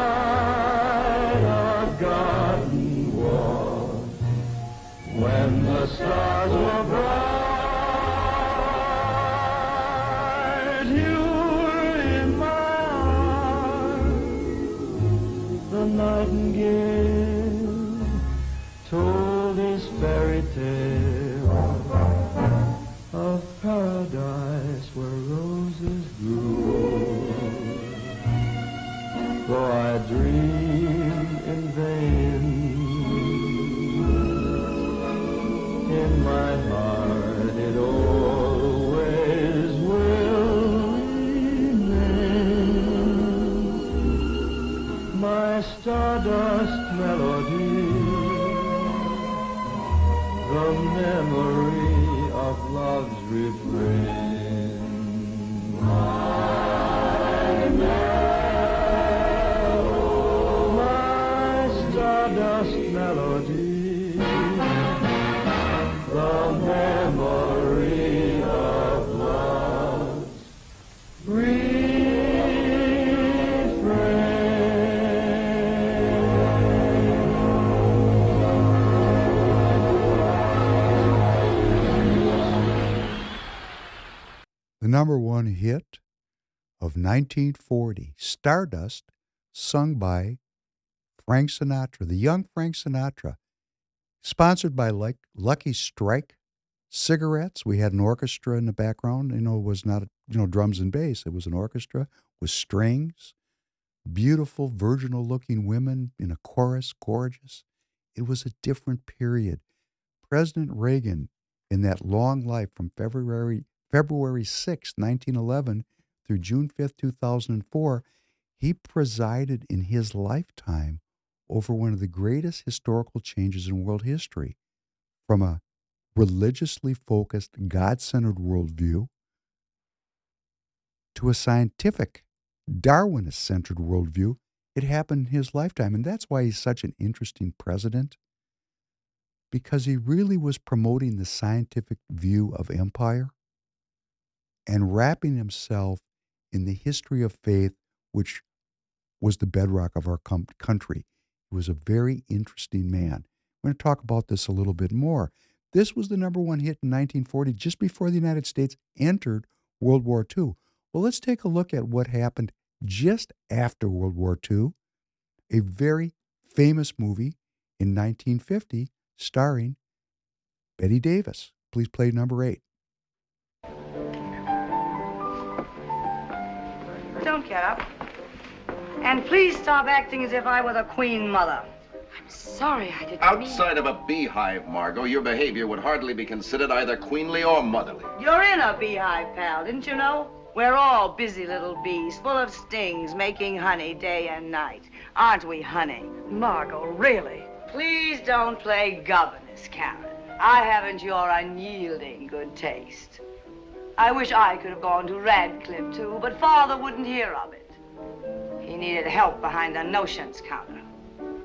hit of 1940, Stardust, sung by Frank Sinatra, the young Frank Sinatra, sponsored by like Lucky Strike cigarettes. We had an orchestra in the background. You know, it was not you know drums and bass. It was an orchestra with strings, beautiful virginal-looking women in a chorus, gorgeous. It was a different period. President Reagan, in that long life from February February 6, 1911 through June 5, 2004, he presided in his lifetime over one of the greatest historical changes in world history from a religiously focused, God centered worldview to a scientific, Darwinist centered worldview. It happened in his lifetime. And that's why he's such an interesting president, because he really was promoting the scientific view of empire and wrapping himself in the history of faith, which was the bedrock of our country. He was a very interesting man. We're going to talk about this a little bit more This was the number one hit in 1940, just before the United States entered World War II. Well, let's take a look at what happened just after World War II. A very famous movie in 1950 starring Bette Davis. Please play number eight.
Don't get up. And please stop acting as if I were the Queen Mother. I'm sorry I didn't
Outside of a beehive, Margo, your behavior would hardly be considered either queenly or motherly.
You're in a beehive, pal, didn't you know? We're all busy little bees, full of stings, making honey day and night. Aren't we, honey? Margo, really? Please don't play governess, Karen. I haven't your unyielding good taste. I wish I could have gone to Radcliffe, too, but Father wouldn't hear of it. He needed help behind the notions counter.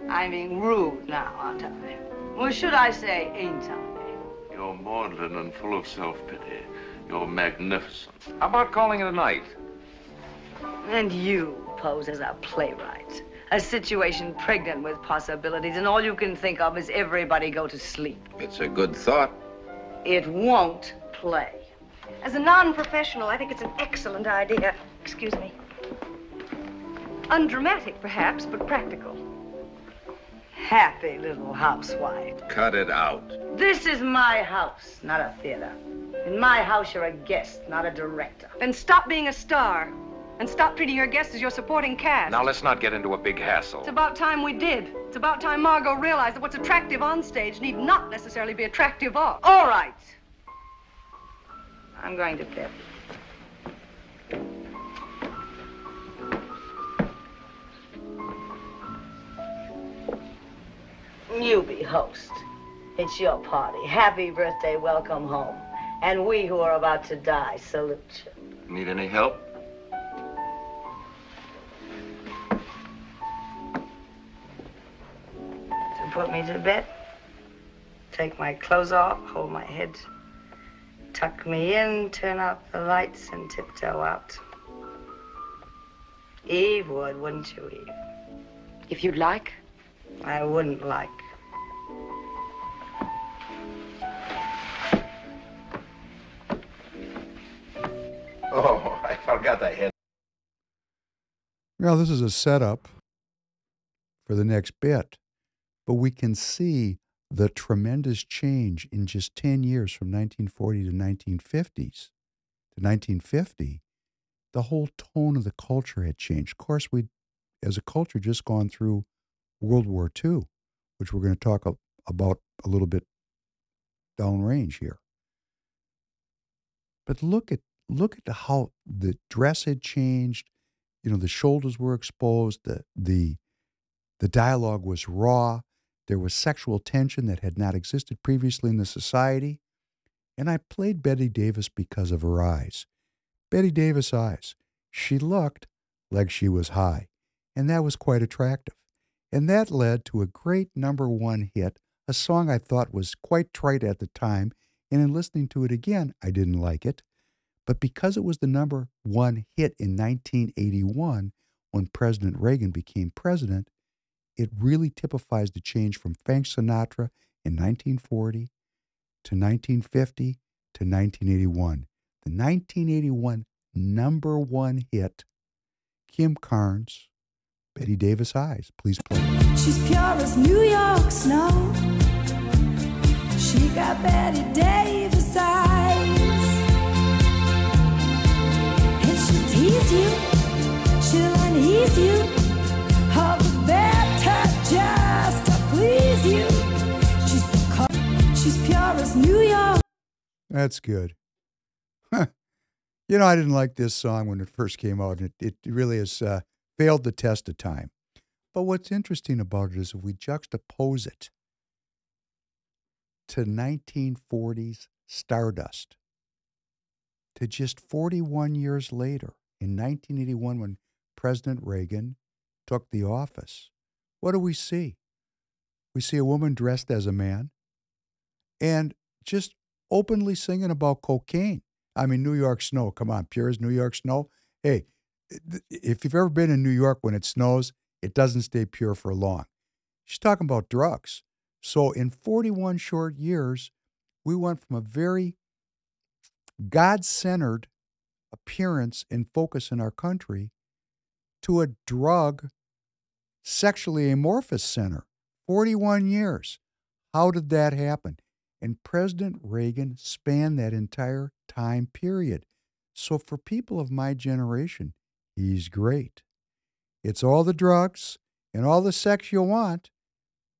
I'm being rude now, aren't I? Or should I say, ain't I?
You're maudlin and full of self-pity. You're magnificent.
How about calling it a night?
And you pose as a playwright. A situation pregnant with possibilities, and all you can think of is everybody go to sleep.
It's a good thought.
It won't play.
As a non-professional, I think it's an excellent idea. Excuse me. Undramatic, perhaps, but practical.
Happy little housewife.
Cut it out.
This is my house, not a theater. In my house, you're a guest, not a director.
Then stop being a star. And stop treating your guests as your supporting cast.
Now let's not get into a big hassle.
It's about time we did. It's about time Margo realized that what's attractive on stage need not necessarily be attractive off.
All right. I'm going to bed. You be host. It's your party. Happy birthday, welcome home. And we who are about to die salute you.
Need any help?
To put me to bed, take my clothes off, hold my head, tuck me in, turn out the lights, and tiptoe out. Eve would, wouldn't you, Eve?
If you'd like.
I wouldn't like.
Oh, I forgot I had.
Now, this is a setup for the next bit, but we can see the tremendous change in just 10 years from 1940 to 1950s to 1950. The whole tone of the culture had changed. Of course, we, as a culture, just gone through World War II, which we're going to talk about a little bit downrange here. But look at look at how the dress had changed. You know, the shoulders were exposed. The the the dialogue was raw. There was sexual tension that had not existed previously in the society. And I played Bette Davis because of her eyes. Bette Davis eyes. She looked like she was high, and that was quite attractive. And that led to a great number one hit, a song I thought was quite trite at the time, and in listening to it again, I didn't like it. But because it was the number one hit in 1981, when President Reagan became president, it really typifies the change from Frank Sinatra in 1940 to 1950 to 1981. The 1981 number one hit, Kim Carnes, Bette Davis Eyes. Please play.
She's pure as New York snow. She got Bette Davis eyes. And she'll tease you, she'll unease you.
That's good. you know, I didn't like this song when it first came out. It, it really has uh, failed the test of time. But what's interesting about it is if we juxtapose it to 1940s Stardust, to just 41 years later, in 1981, when President Reagan took the office, what do we see? We see a woman dressed as a man and just openly singing about cocaine. I mean, New York snow. Come on, pure as New York snow. Hey, if you've ever been in New York when it snows, it doesn't stay pure for long. She's talking about drugs. So, in 41 short years, We went from a very God centered appearance and focus in our country to a drug sexually amorphous center. 41 years. How did that happen? And President Reagan spanned that entire time period. So for people of my generation, he's great. It's all the drugs and all the sex you want,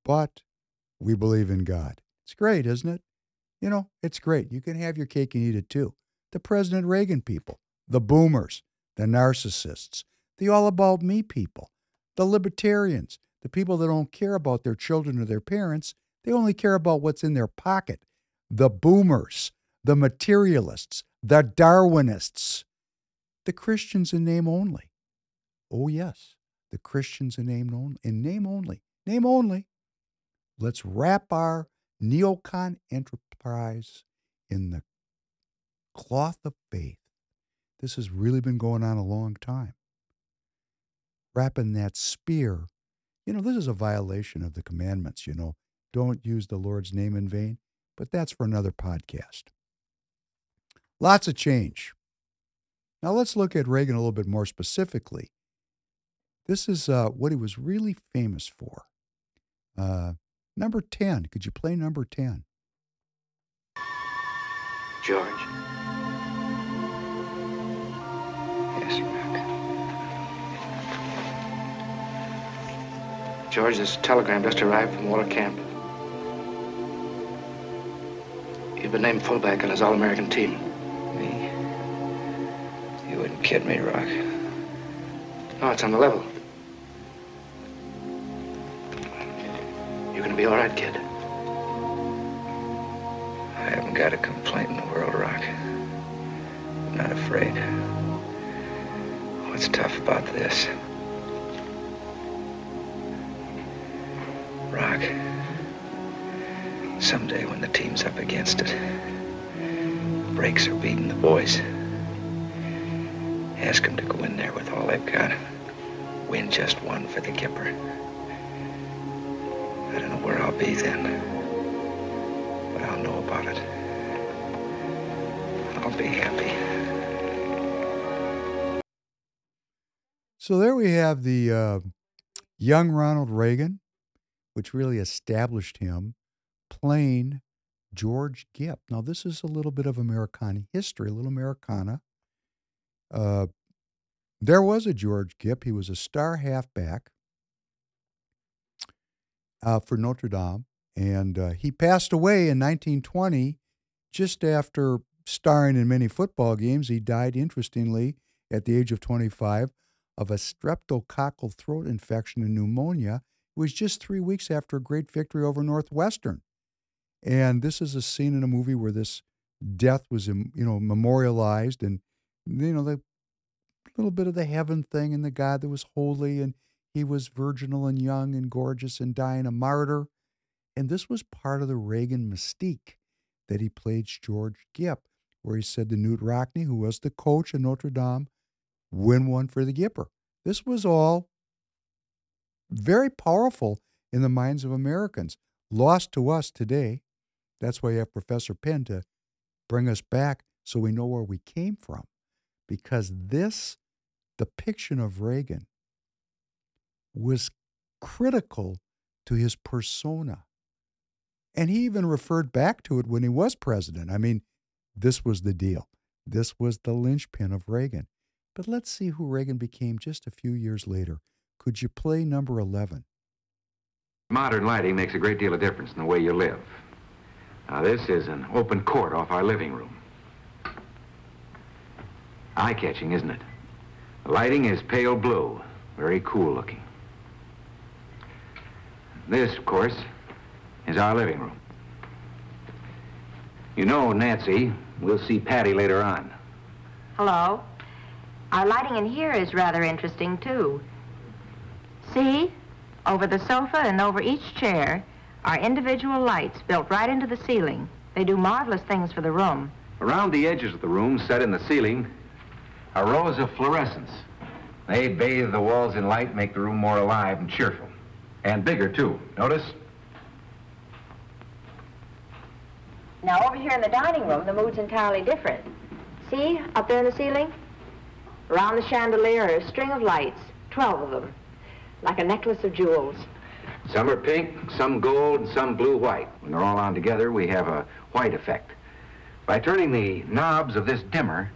but we believe in God. It's great, isn't it? You know, it's great. You can have your cake and eat it too. The President Reagan people, the boomers, the narcissists, the all about me people, the libertarians, the people that don't care about their children or their parents, they only care about what's in their pocket. The boomers, the materialists, the Darwinists, the Christians in name only. Oh, yes, the Christians in name only. In name only. Name only. Let's wrap our neocon enterprise in the cloth of faith. This has really been going on a long time. Wrapping that spear. You know, this is a violation of the commandments, you know. Don't use the Lord's name in vain, but that's for another podcast. Lots of change. Now let's look at Reagan a little bit more specifically. This is uh, what he was really famous for. Uh, number 10. Could you play number 10?
George. Yes, Rock. George, this telegram just arrived from Walter Camp. You've been named fullback on his All-American team.
Me? You wouldn't kid me, Rock.
No, it's on the level. You're gonna be all right, kid.
I haven't got a complaint in the world, Rock. I'm not afraid. What's tough about this? Rock. Someday when the team's up against it, breaks are beating the boys. Ask them to go in there with all they've got. Win just one for the Gipper. I don't know where I'll be then, but I'll know about it. I'll be happy.
So there we have the uh, young Ronald Reagan, which really established him playing George Gipp. Now, this is a little bit of Americana history, a little Americana. Uh, there was a George Gipp. He was a star halfback uh, for Notre Dame, and uh, he passed away in 1920, just after starring in many football games. He died, interestingly, at the age of 25 of a streptococcal throat infection and pneumonia. It was just three weeks after a great victory over Northwestern. And this is a scene in a movie where this death was, you know, memorialized, and you know the little bit of the heaven thing and the God that was holy, and he was virginal and young and gorgeous and dying a martyr. And this was part of the Reagan mystique that he played George Gipp, where he said to Knute Rockne, who was the coach of Notre Dame, win one for the Gipper. This was all very powerful in the minds of Americans, lost to us today. That's why you have Professor Penn to bring us back so we know where we came from. Because this depiction of Reagan was critical to his persona. And he even referred back to it when he was president. I mean, this was the deal. This was the linchpin of Reagan. But let's see who Reagan became just a few years later. Could you play number 11?
Modern lighting makes a great deal of difference in the way you live. Now, this is an open court off our living room. Eye-catching, isn't it? The lighting is pale blue, very cool looking. This, of course, is our living room. You know, Nancy, we'll see Patti later on.
Hello. Our lighting in here is rather interesting, too. See? Over the sofa and over each chair are individual lights built right into the ceiling. They do marvelous things for the room.
Around the edges of the room, set in the ceiling, are rows of fluorescents. They bathe the walls in light, make the room more alive and cheerful. And bigger, too. Notice?
Now, over here in the dining room, the mood's entirely different. See, up there in the ceiling? Around the chandelier are a string of lights, 12 of them, like a necklace of jewels.
Some are pink, some gold, and some blue-white. When they're all on together, we have a white effect. By turning the knobs of this dimmer,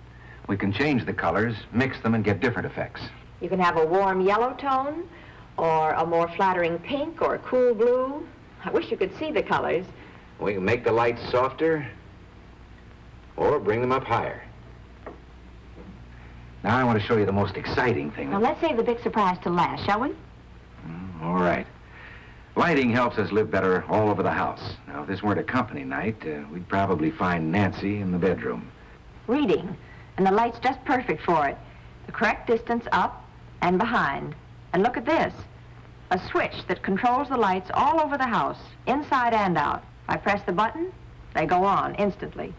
we can change the colors, mix them, and get different effects.
You can have a warm yellow tone, or a more flattering pink, or a cool blue. I wish you could see the colors.
We can make the lights softer, or bring them up higher. Now I want to show you the most exciting thing.
Now, let's save the big surprise to last, shall we?
Mm, all right. Lighting helps us live better all over the house. Now, if this weren't a company night, uh, we'd probably find Nancy in the bedroom.
Reading, and the light's just perfect for it. The correct distance up and behind. And look at this. A switch that controls the lights all over the house, inside and out. I press the button, they go on instantly.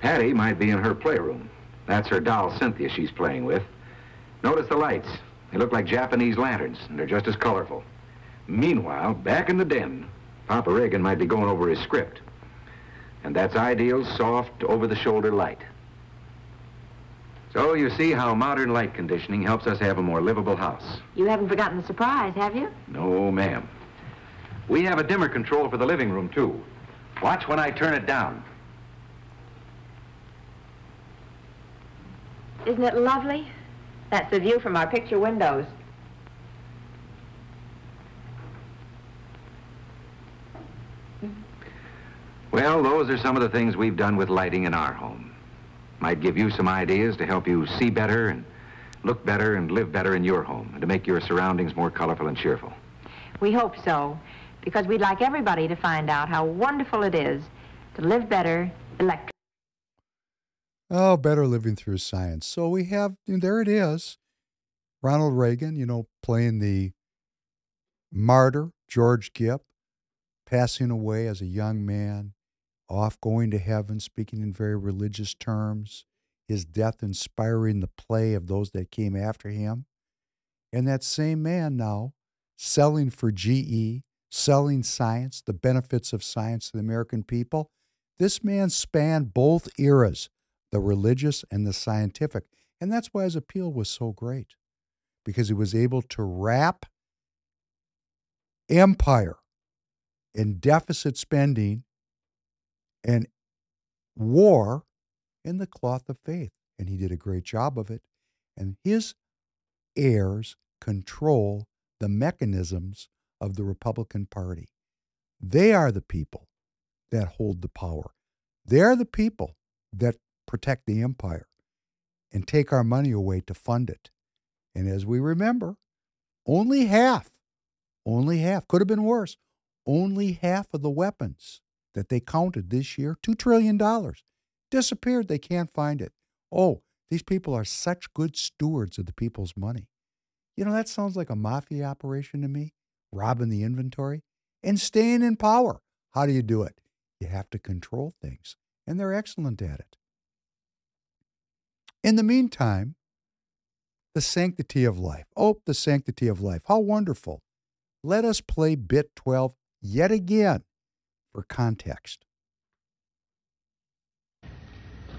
Patti might be in her playroom. That's her doll, Cynthia, she's playing with. Notice the lights. They look like Japanese lanterns, and they're just as colorful. Meanwhile, back in the den, Papa Reagan might be going over his script. And that's ideal, soft, over-the-shoulder light. So you see how modern light conditioning helps us have a more livable house.
You haven't forgotten the surprise, have you?
No, ma'am. We have a dimmer control for the living room, too. Watch when I turn it down.
Isn't it lovely? That's the view from our picture windows.
Well, those are some of the things we've done with lighting in our home. Might give you some ideas to help you see better and look better and live better in your home and to make your surroundings more colorful and cheerful.
We hope so, because we'd like everybody to find out how wonderful it is to live better electric.
Oh, better living through science. So we have, there it is. Ronald Reagan, you know, playing the martyr, George Gipp, passing away as a young man, off going to heaven, speaking in very religious terms, his death inspiring the play of those that came after him. And that same man now selling for GE, selling science, the benefits of science to the American people. This man spanned both eras, the religious and the scientific. And that's why his appeal was so great, because he was able to wrap empire in deficit spending and war in the cloth of faith. And he did a great job of it. And his heirs control the mechanisms of the Republican Party. They are the people that hold the power. They are the people that protect the empire and take our money away to fund it. And as we remember, only half, only half, could have been worse, only half of the weapons that they counted this year, $2 trillion, disappeared. They can't find it. Oh, these people are such good stewards of the people's money. You know, that sounds like a mafia operation to me, robbing the inventory and staying in power. How do you do it? You have to control things, and they're excellent at it. In the meantime, the sanctity of life. Oh, the sanctity of life. How wonderful. Let us play bit 12 yet again for context.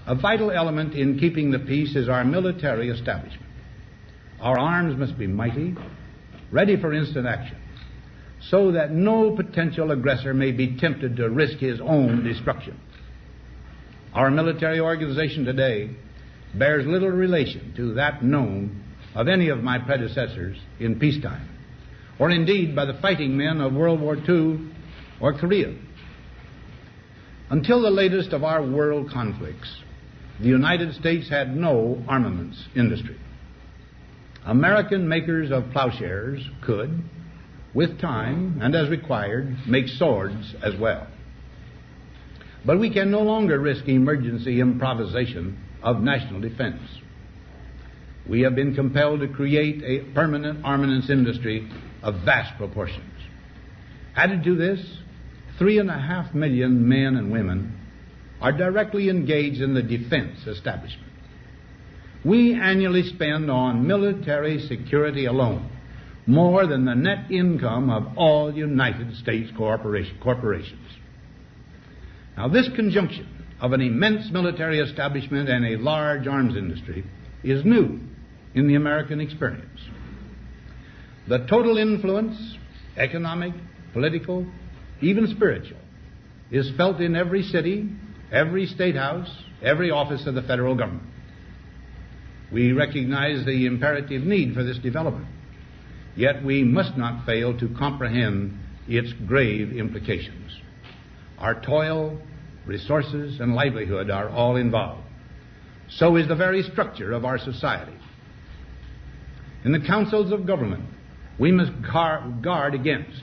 A vital element in keeping the peace is our military establishment. Our arms must be mighty, ready for instant action, so that no potential aggressor may be tempted to risk his own destruction. Our military organization today bears little relation to that known of any of my predecessors in peacetime, or indeed by the fighting men of World War II or Korea. Until the latest of our world conflicts, the United States had no armaments industry. American makers of plowshares could, with time and as required, make swords as well. But we can no longer risk emergency improvisation of national defense. We have been compelled to create a permanent armaments industry of vast proportions. Added to this, three and a half million men and women are directly engaged in the defense establishment. We annually spend on military security alone more than the net income of all United States corporation, corporations. Now, this conjunction of an immense military establishment and a large arms industry is new in the American experience. The total influence, economic, political, even spiritual, is felt in every city, every state house, every office of the federal government. We recognize the imperative need for this development, yet we must not fail to comprehend its grave implications. Our toil, resources, and livelihood are all involved. So is the very structure of our society. In the councils of government, we must guard against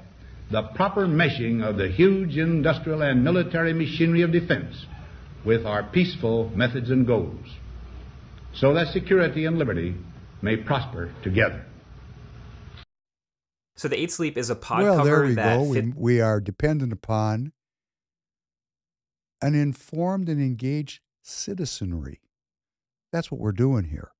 the proper meshing of the huge industrial and military machinery of defense with our peaceful methods and goals, so that security and liberty may prosper together.
So the Eight Sleep is a pod
well,
cover
there we
that
go.
fit-
We, we are dependent upon an informed and engaged citizenry. That's what we're doing here.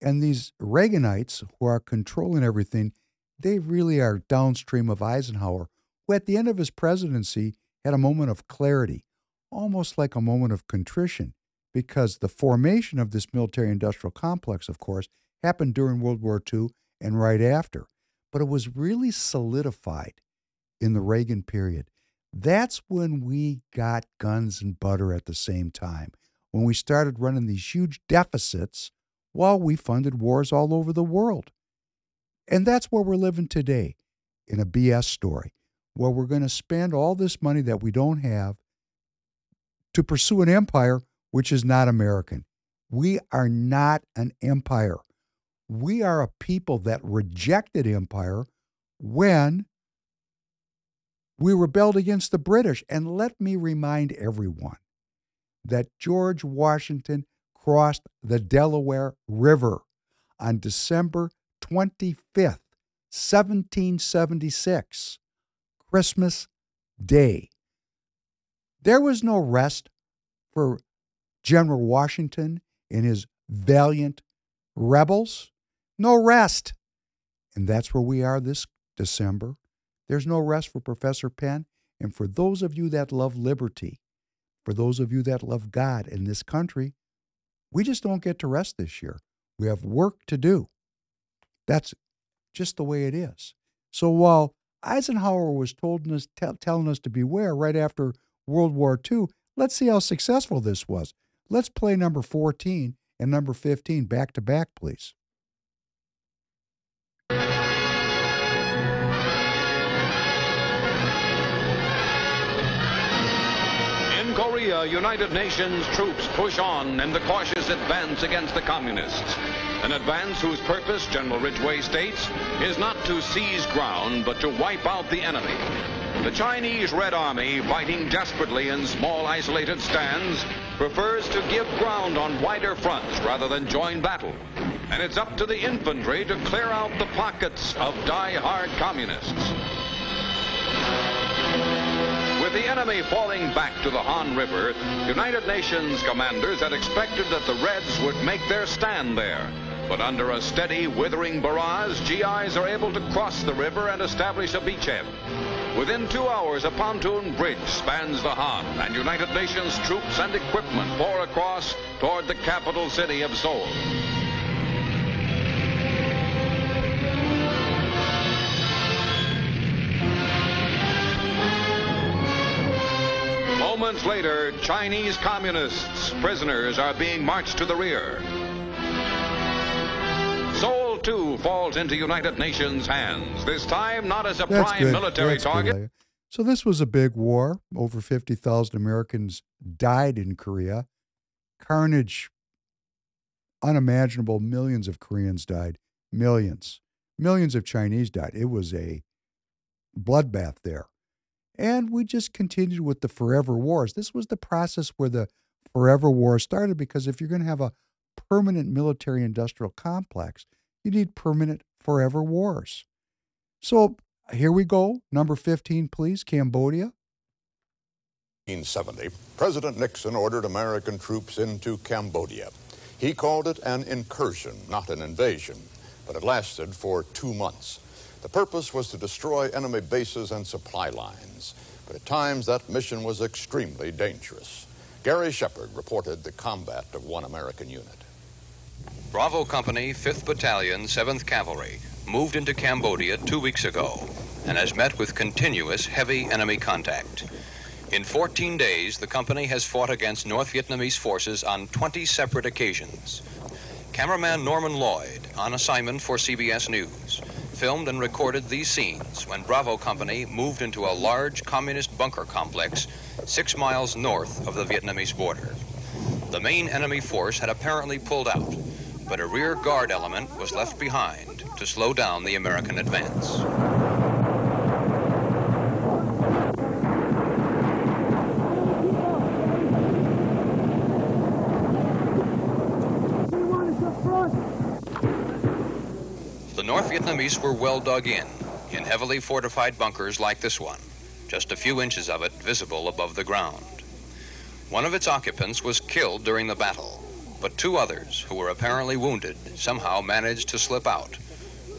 And these Reaganites who are controlling everything, they really are downstream of Eisenhower, who at the end of his presidency had a moment of clarity, almost like a moment of contrition, because the formation of this military industrial complex, of course, happened during World War II and right after. But it was really solidified in the Reagan period. That's when we got guns and butter at the same time, when we started running these huge deficits while we funded wars all over the world. And that's where we're living today in a BS story, where we're going to spend all this money that we don't have to pursue an empire which is not American. We are not an empire. We are a people that rejected empire when we rebelled against the British. And let me remind everyone that George Washington crossed the Delaware River on December 25th, 1776, Christmas Day. There was no rest for General Washington and his valiant rebels. No rest. And that's where we are this December. There's no rest for Professor Penn. And for those of you that love liberty, for those of you that love God in this country, we just don't get to rest this year. We have work to do. That's just the way it is. So while Eisenhower was told us, tell, telling us to beware right after World War II, let's see how successful this was. Let's play number 14 and number 15 back to back, please.
Korea, United Nations troops push on in the cautious advance against the communists. An advance whose purpose, General Ridgway states, is not to seize ground, but to wipe out the enemy. The Chinese Red Army, fighting desperately in small isolated stands, prefers to give ground on wider fronts rather than join battle. And it's up to the infantry to clear out the pockets of die-hard communists. The enemy falling back to the Han River, United Nations commanders had expected that the Reds would make their stand there. But under a steady, withering barrage, GIs are able to cross the river and establish a beachhead. Within two hours, a pontoon bridge spans the Han, and United Nations troops and equipment pour across toward the capital city of Seoul. Moments later, Chinese communists, prisoners, are being marched to the rear. Seoul, too, falls into United Nations hands, this time not as a
That's
prime
good.
military
That's
target.
Leah. So this was a big war. Over 50,000 Americans died in Korea. Carnage unimaginable. Millions of Koreans died. Millions. Millions of Chinese died. It was a bloodbath there. And we just continued with the forever wars. This was the process where the forever war started because if you're going to have a permanent military industrial complex, you need permanent forever wars. So here we go. Number 15, please. Cambodia.
1970, President Nixon ordered American troops into Cambodia. He called it an incursion, not an invasion, but it lasted for two months. The purpose was to destroy enemy bases and supply lines, but at times that mission was extremely dangerous. Gary Shepard reported the combat of one American unit.
Bravo Company, 5th Battalion, 7th Cavalry, moved into Cambodia two weeks ago and has met with continuous heavy enemy contact. In 14 days, the company has fought against North Vietnamese forces on 20 separate occasions. Cameraman Norman Lloyd, on assignment for CBS News, filmed and recorded these scenes when Bravo Company moved into a large communist bunker complex six miles north of the Vietnamese border. The main enemy force had apparently pulled out, but a rear guard element was left behind to slow down the American advance. Vietnamese were well dug in, in heavily fortified bunkers like this one, just a few inches of it visible above the ground. One of its occupants was killed during the battle, but two others, who were apparently wounded, somehow managed to slip out,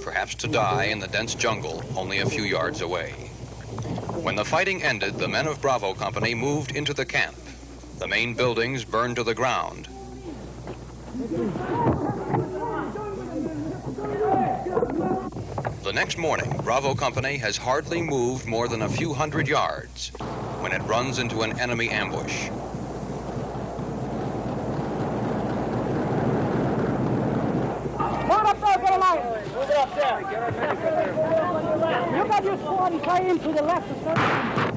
perhaps to die in the dense jungle only a few yards away. When the fighting ended, the men of Bravo Company moved into the camp. The main buildings burned to the ground, The next morning, Bravo Company has hardly moved more than a few hundred yards when it runs into an enemy ambush.
Move it up there. You got your squad and play in to the left.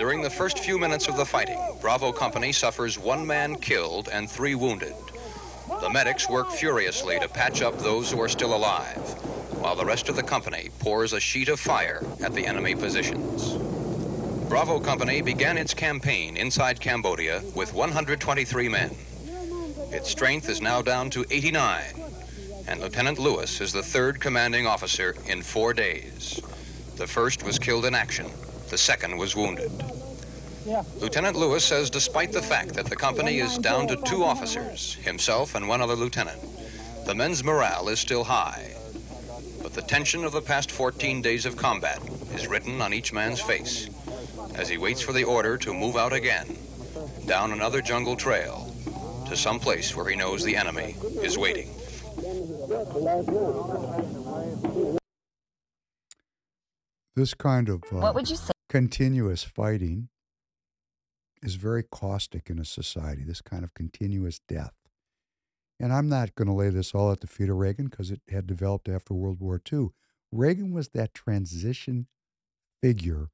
During the first few minutes of the fighting, Bravo Company suffers one man killed and three wounded. The medics work furiously to patch up those who are still alive, while the rest of the company pours a sheet of fire at the enemy positions. Bravo Company began its campaign inside Cambodia with 123 men. Its strength is now down to 89, and Lieutenant Lewis is the third commanding officer in four days. The first was killed in action, the second was wounded. Lieutenant Lewis says despite the fact that the company is down to two officers, himself and one other lieutenant, the men's morale is still high. But the tension of the past 14 days of combat is written on each man's face as he waits for the order to move out again, down another jungle trail, to some place where he knows the enemy is waiting.
This kind of uh,
What would you say?
Continuous fighting is very caustic in a society, this kind of continuous death. And I'm not going to lay this all at the feet of Reagan because it had developed after World War II. Reagan was that transition figure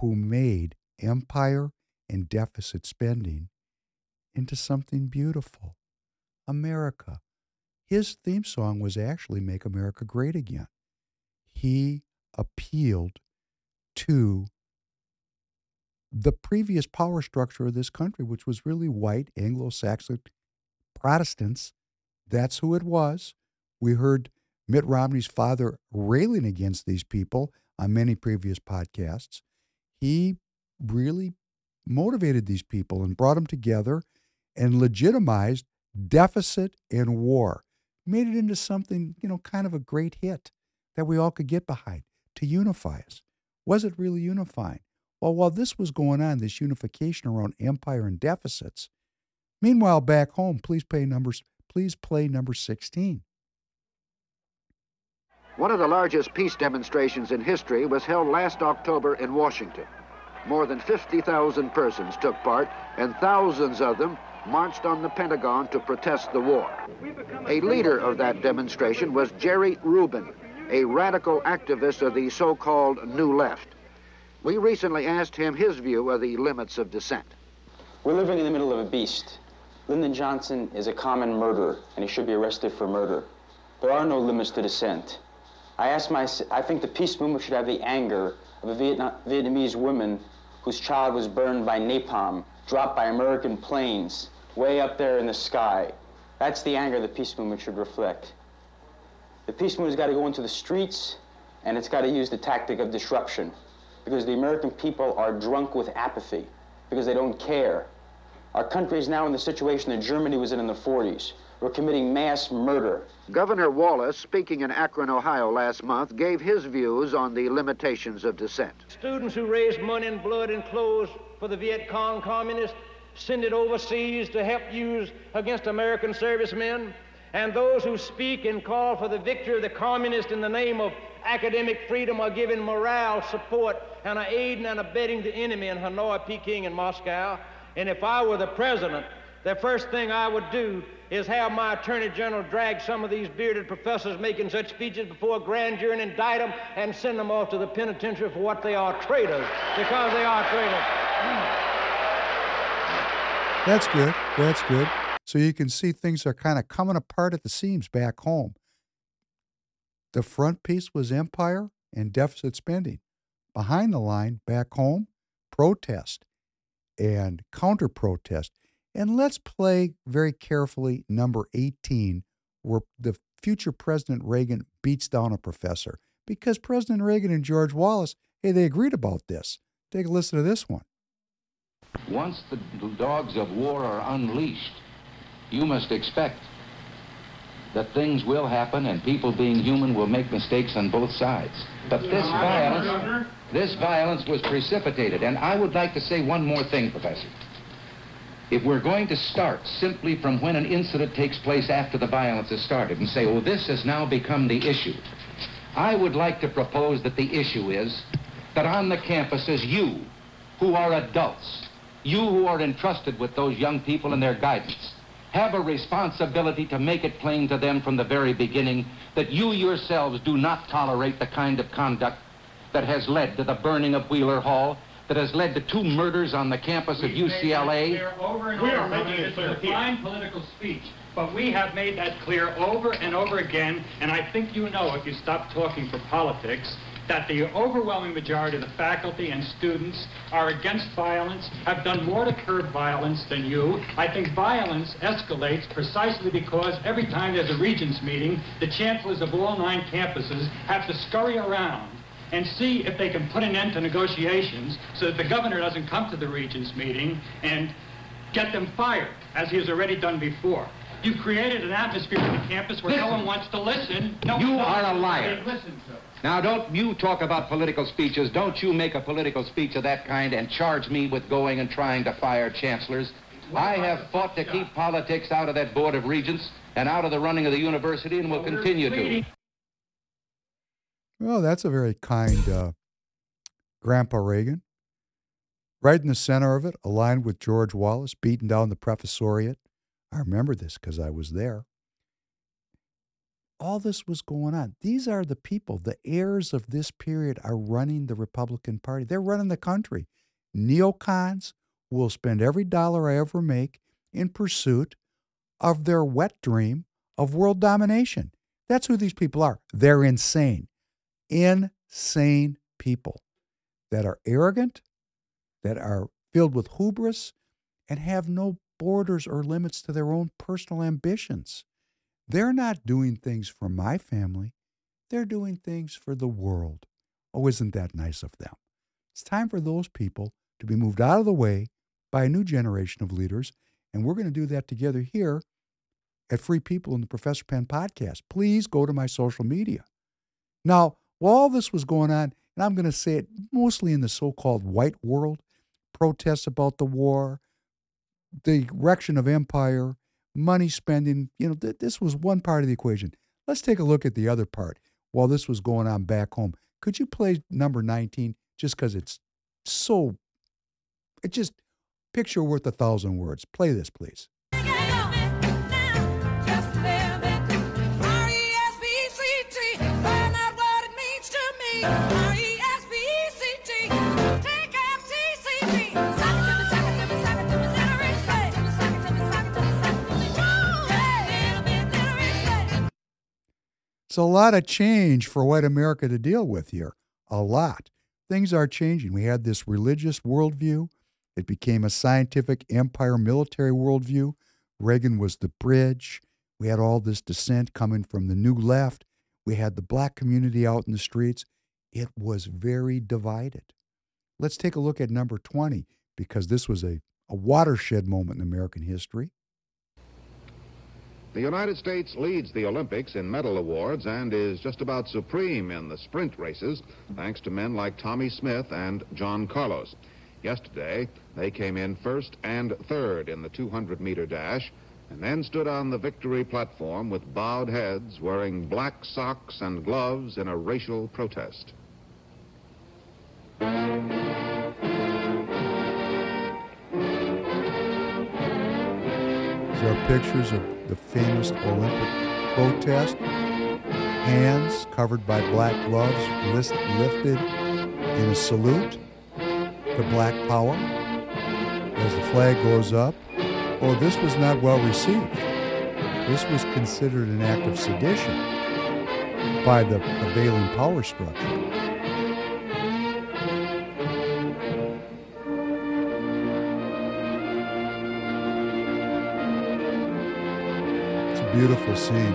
who made empire and deficit spending into something beautiful. America. His theme song was actually Make America Great Again. He appealed to the previous power structure of this country, which was really white Anglo Saxon Protestants. That's who it was. We heard Mitt Romney's father railing against these people on many previous podcasts. He really motivated these people and brought them together and legitimized deficit and war, made it into something, you know, kind of a great hit that we all could get behind to unify us. Was it really unifying? Well, while this was going on, this unification around empire and deficits, meanwhile, back home, please play numbers. Please play number 16.
One of the largest peace demonstrations in history was held last October in Washington. More than 50,000 persons took part, and thousands of them marched on the Pentagon to protest the war. A leader of that demonstration was Jerry Rubin, a radical activist of the so-called New Left. We recently asked him his view of the limits of dissent.
We're living in the middle of a beast.
Lyndon Johnson is a common murderer, and he should be arrested for murder. There are no limits to dissent. I ask my, I think the peace movement should have the anger of a Vietnam, Vietnamese woman whose child was burned by napalm, dropped by American planes, way up there in the sky. That's the anger the peace movement should reflect. The peace movement's got to go into the streets, and it's got to use the tactic of disruption, because the American people are drunk with apathy, because they don't care. Our country is now in the situation that Germany was in in the 40s. We're committing mass murder.
Governor Wallace, speaking in Akron, Ohio last month, gave his views on the limitations of dissent.
Students who raise money and blood and clothes for the Viet Cong communists, send it overseas to help use against American servicemen, and those who speak and call for the victory of the communists in the name of academic freedom are giving morale support and are aiding and abetting the enemy in Hanoi, Peking, and Moscow. And if I were the president, the first thing I would do is have my attorney general drag some of these bearded professors making such speeches before a grand jury and indict them and send them off to the penitentiary for what they are traitors, because they are traitors.
That's good. That's good. So you can see things are kind of coming apart at the seams back home. The front piece was empire and deficit spending. Behind the line, back home, protest and counter protest. And let's play very carefully number 18, where the future President Reagan beats down a professor. Because President Reagan and George Wallace, hey, they agreed about this. Take a listen to this one.
Once the dogs of war are unleashed, you must expect that things will happen and people being human will make mistakes on both sides. But this violence, this violence was precipitated. And I would like to say one more thing, Professor. If we're going to start simply from when an incident takes place after the violence has started and say, oh, this has now become the issue, I would like to propose that the issue is that on the campuses, you, who are adults, you who are entrusted with those young people and their guidance, have a responsibility to make it plain to them from the very beginning that you yourselves do not tolerate the kind of conduct that has led to the burning of Wheeler Hall, that has led to two murders on the campus of UCLA.
Over and we over are making it clear. Fine political speech. But we have made that clear over and over again, and I think you know if you stop talking for politics that the overwhelming majority of the faculty and students are against violence, have done more to curb violence than you. I think violence escalates precisely because every time there's a regents meeting, the chancellors of all nine campuses have to scurry around and see if they can put an end to negotiations so that the governor doesn't come to the regents meeting and get them fired, as he has already done before. You've created an atmosphere on the campus where
Listen.
no one wants to listen. No
You are a liar.
listen to.
Now, don't you talk about political speeches. Don't you make a political speech of that kind and charge me with going and trying to fire chancellors. I have fought to keep politics out of that Board of Regents and out of the running of the university and will continue to.
Well, that's a very kind uh, Grandpa Reagan. Right in the center of it, aligned with George Wallace, beating down the professoriate. I remember this because I was there. All this was going on. These are the people, the heirs of this period are running the Republican Party. They're running the country. Neocons will spend every dollar I ever make in pursuit of their wet dream of world domination. That's who these people are. They're insane insane people that are arrogant, that are filled with hubris, and have no borders or limits to their own personal ambitions. They're not doing things for my family, they're doing things for the world. Oh, isn't that nice of them? It's time for those people to be moved out of the way by a new generation of leaders, and we're going to do that together here at Free People in the Professor Penn podcast. Please go to my social media. Now, while all this was going on, and I'm going to say it mostly in the so called white world, protests about the war, the erection of empire, money spending, you know, th- this was one part of the equation. Let's take a look at the other part while this was going on back home. Could you play number 19 just because it's so, it just, picture worth a thousand words. Play this, please. It's a lot of change for white America to deal with here. A lot. Things are changing. We had this religious worldview. It became a scientific empire military worldview. Reagan was the bridge. We had all this dissent coming from the new left. We had the black community out in the streets. It was very divided. Let's take a look at number 20 because this was a, a watershed moment in American history.
The United States leads the Olympics in medal awards and is just about supreme in the sprint races, thanks to men like Tommie Smith and John Carlos. Yesterday, they came in first and third in the 200-meter dash, and then stood on the victory platform with bowed heads, wearing black socks and gloves in a racial protest.
These are pictures of the famous Olympic protest. Hands covered by black gloves list, lifted in a salute to black power as the flag goes up. Oh, this was not well received. This was considered an act of sedition by the prevailing power structure. Beautiful scene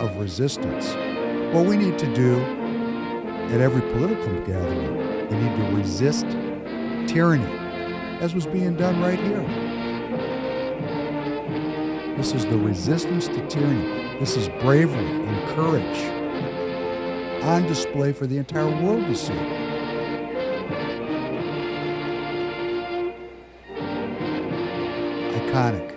of resistance. What we need to do at every political gathering, we need to resist tyranny, as was being done right here. This is the resistance to tyranny. This is bravery and courage on display for the entire world to see. Iconic.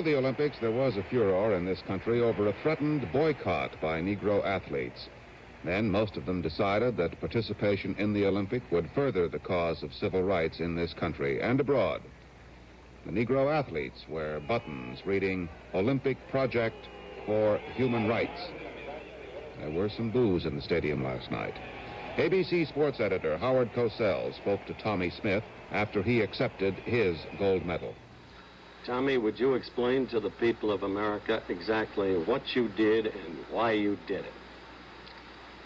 Before the Olympics, there was a furor in this country over a threatened boycott by Negro athletes. Then most of them decided that participation in the Olympic would further the cause of civil rights in this country and abroad. The Negro athletes wear buttons reading Olympic Project for Human Rights. There were some boos in the stadium last night. ABC sports editor Howard Cosell spoke to Tommie Smith after he accepted his gold medal.
Tommie, would you explain to the people of America exactly what you did and why you did it?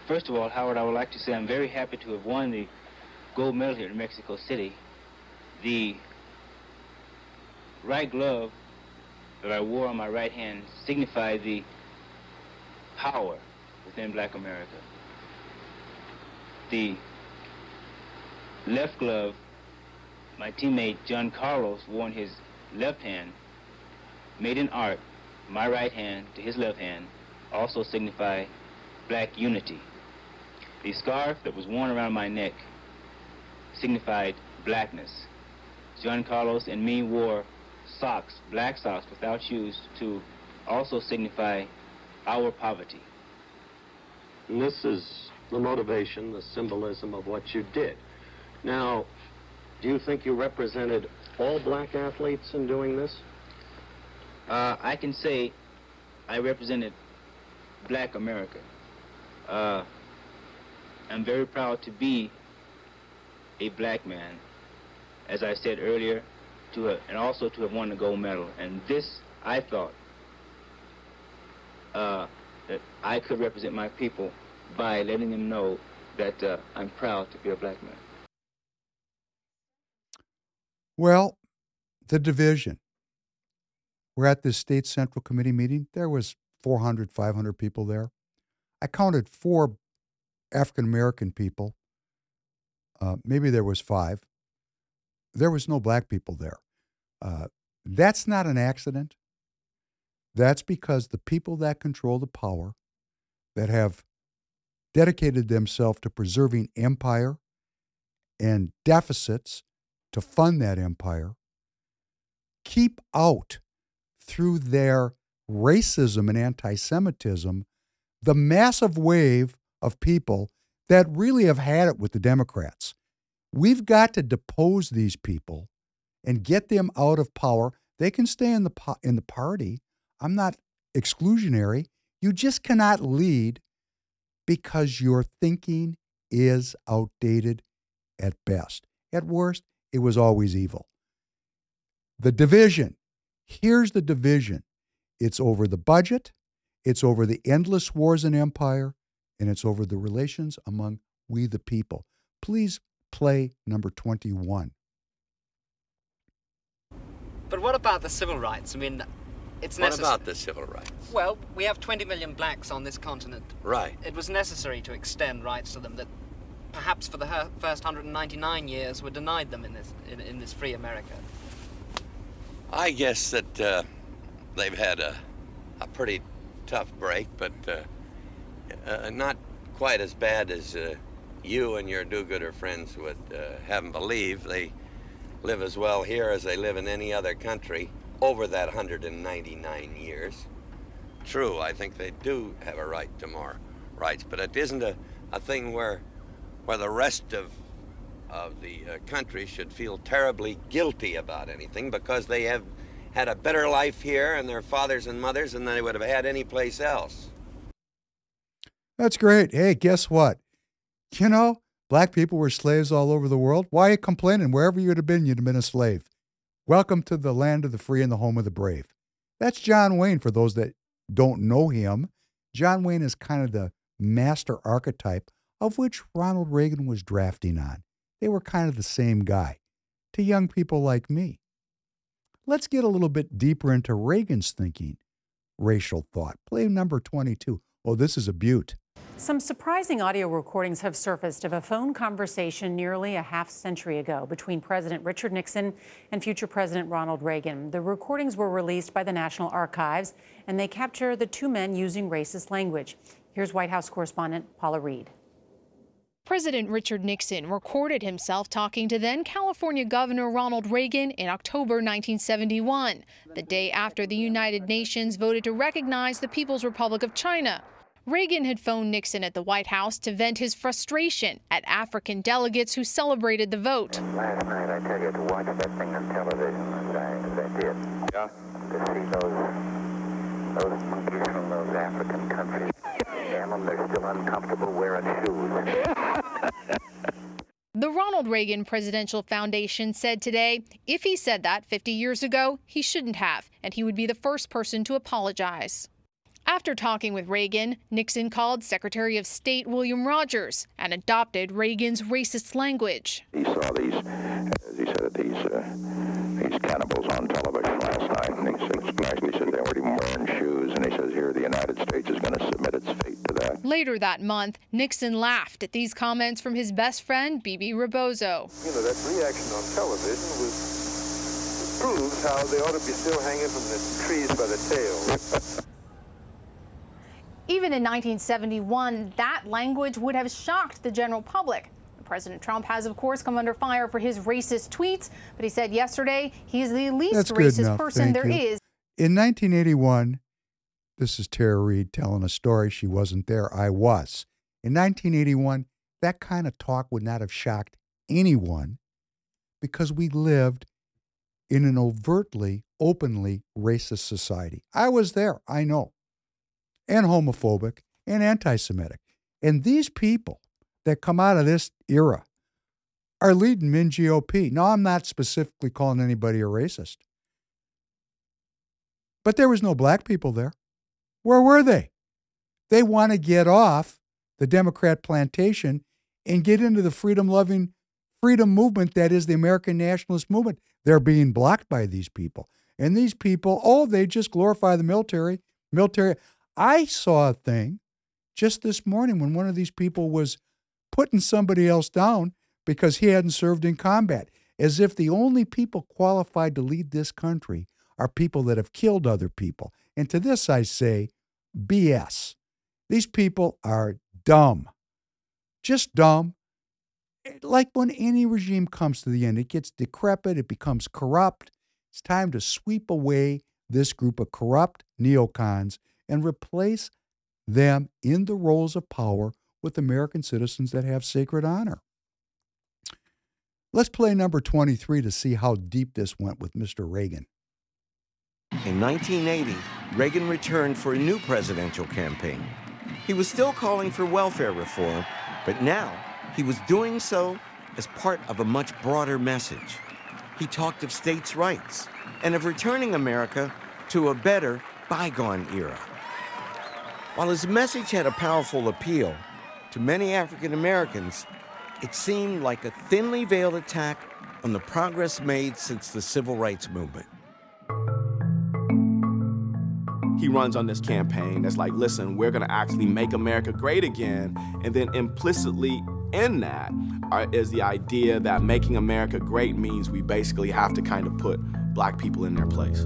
First of all, Howard, I would like to say I'm very happy to have won the gold medal here in Mexico City. The right glove that I wore on my right hand signified the power within black America. The left glove, my teammate John Carlos wore his left hand, made in art, my right hand to his left hand, also signify black unity. The scarf that was worn around my neck signified blackness. John Carlos and me wore socks, black socks without shoes, to also signify our poverty.
And this is the motivation, the symbolism of what you did. Now, do you think you represented all black athletes in doing this?
Uh, I can say I represented black America. Uh, I'm very proud to be a black man, as I said earlier, to have, and also to have won the gold medal. And this, I thought, uh, that I could represent my people by letting them know that uh, I'm proud to be a black man.
Well, the division. We're at this state central committee meeting. There was 400, 500 people there. I counted four African American people. Uh, maybe there was five. There was no black people there. Uh, that's not an accident. That's because the people that control the power, that have dedicated themselves to preserving empire and deficits to fund that empire, keep out through their racism and anti Semitism the massive wave of people that really have had it with the Democrats. We've got to depose these people and get them out of power. They can stay in the po- in the party. I'm not exclusionary. You just cannot lead because your thinking is outdated at best. At worst, it was always evil. The division. Here's the division it's over the budget, it's over the endless wars and empire, and it's over the relations among we the people. Please play number 21.
But what about the civil rights? I mean, it's necessary.
What
necessary.
about the civil rights?
Well, we have 20 million blacks on this continent.
Right.
It was necessary to extend rights to them that perhaps for the first 199 years were denied them in this, in, in this free America.
I guess that uh, they've had a, a pretty tough break, but uh, uh, not quite as bad as uh, you and your do-gooder friends would uh, have them believe. They live as well here as they live in any other country over that 199 years. True, I think they do have a right to more rights, but it isn't a, a thing where where the rest of of the uh, country should feel terribly guilty about anything because they have had a better life here and their fathers and mothers than they would have had anyplace else.
That's great. Hey, guess what? You know, black people were slaves all over the world. Why are you complaining? Wherever you'd have been, you'd have been a slave. Welcome to the land of the free and the home of the brave. That's John Wayne for those that don't know him. John Wayne is kind of the master archetype of which Ronald Reagan was drafting on. They were kind of the same guy to young people like me. Let's get a little bit deeper into Reagan's thinking, racial thought. Play number 22. Oh, this is a beaut.
Some surprising audio recordings have surfaced of a phone conversation nearly a half century ago between President Richard Nixon and future President Ronald Reagan. The recordings were released by the National Archives, and they capture the two men using racist language. Here's White House correspondent Paula Reid.
President Richard Nixon recorded himself talking to then California Governor Ronald Reagan in October 1971, the day after the United Nations voted to recognize the People's Republic of China. Reagan had phoned Nixon at the White House to vent his frustration at African delegates who celebrated the vote.
Last night, I tell you, to watch that thing on television, as I, as I did. Yeah. To see those, those monkeys from those African countries. Damn they're still uncomfortable wearing shoes.
The Ronald Reagan Presidential Foundation said today if he said that 50 years ago, he shouldn't have, and he would be the first person to apologize. After talking with Reagan, Nixon called Secretary of State William Rogers and adopted Reagan's racist language.
He saw these, as he said, these uh, these cannibals on television last night, and he said, nicely said they even wearing shoes, and he says here the United States is going to submit its fate to that.
Later that month, Nixon laughed at these comments from his best friend, Bebe Rebozo.
You know, that reaction on television was proves how they ought to be still hanging from the trees by the tail.
Even in 1971, that language would have shocked the general public. President Trump has, of course, come under fire for his racist tweets, but he said yesterday he's the least
That's
racist person
Thank
there
you.
is.
In 1981, this is Tara Reid telling a story. She wasn't there. I was. In 1981, that kind of talk would not have shocked anyone because we lived in an overtly, openly racist society. I was there, I know, and homophobic and anti Semitic. And these people that come out of this era are leading in GOP. Now, I'm not specifically calling anybody a racist, but there was no black people there. Where were they? They want to get off the Democrat plantation and get into the freedom loving freedom movement that is the American nationalist movement. They're being blocked by these people. And these people, oh, they just glorify the military. Military. I saw a thing just this morning when one of these people was putting somebody else down because he hadn't served in combat, as if the only people qualified to lead this country are people that have killed other people. And to this I say, BS. These people are dumb. Just dumb. Eh, like when any regime comes to the end, it gets decrepit, it becomes corrupt. It's time to sweep away this group of corrupt neocons and replace them in the roles of power with American citizens that have sacred honor. Let's play number 23 to see how deep this went with Mr. Reagan.
In 1980, Reagan returned for a new presidential campaign. He was still calling for welfare reform, but now he was doing so as part of a much broader message. He talked of states' rights and of returning America to a better bygone era. While his message had a powerful appeal to many African Americans, it seemed like a thinly veiled attack on the progress made since the civil rights movement.
He runs on this campaign that's like, listen, we're gonna actually make America great again. And then implicitly in that are, is the idea that making America great means we basically have to kind of put black people in their place.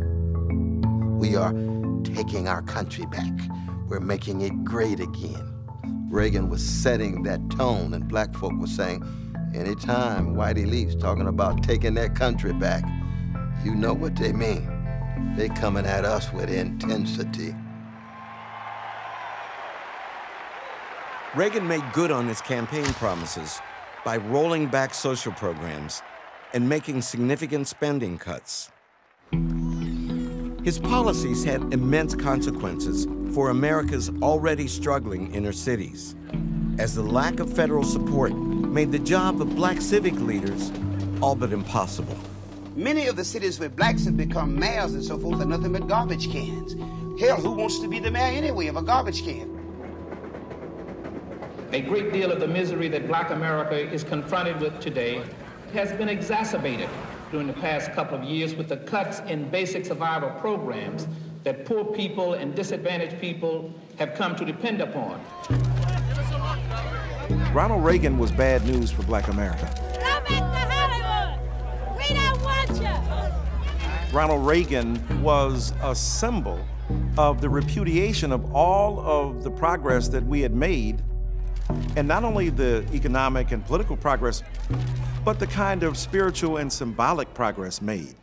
We are taking our country back. We're making it great again. Reagan was setting that tone, and black folk were saying, anytime white elites talking about taking their country back, you know what they mean. They coming at us with intensity.
Reagan made good on his campaign promises by rolling back social programs and making significant spending cuts. His policies had immense consequences for America's already struggling inner cities, as the lack of federal support made the job of black civic leaders all but impossible.
Many of the cities where blacks have become mayors and so forth are nothing but garbage cans. Hell, who wants to be the mayor anyway of a garbage can?
A great deal of the misery that black America is confronted with today has been exacerbated during the past couple of years with the cuts in basic survival programs that poor people and disadvantaged people have come to depend upon.
Ronald Reagan was bad news for black America. Ronald Reagan was a symbol of the repudiation of all of the progress that we had made and not only the economic and political progress, but the kind of spiritual and symbolic progress made.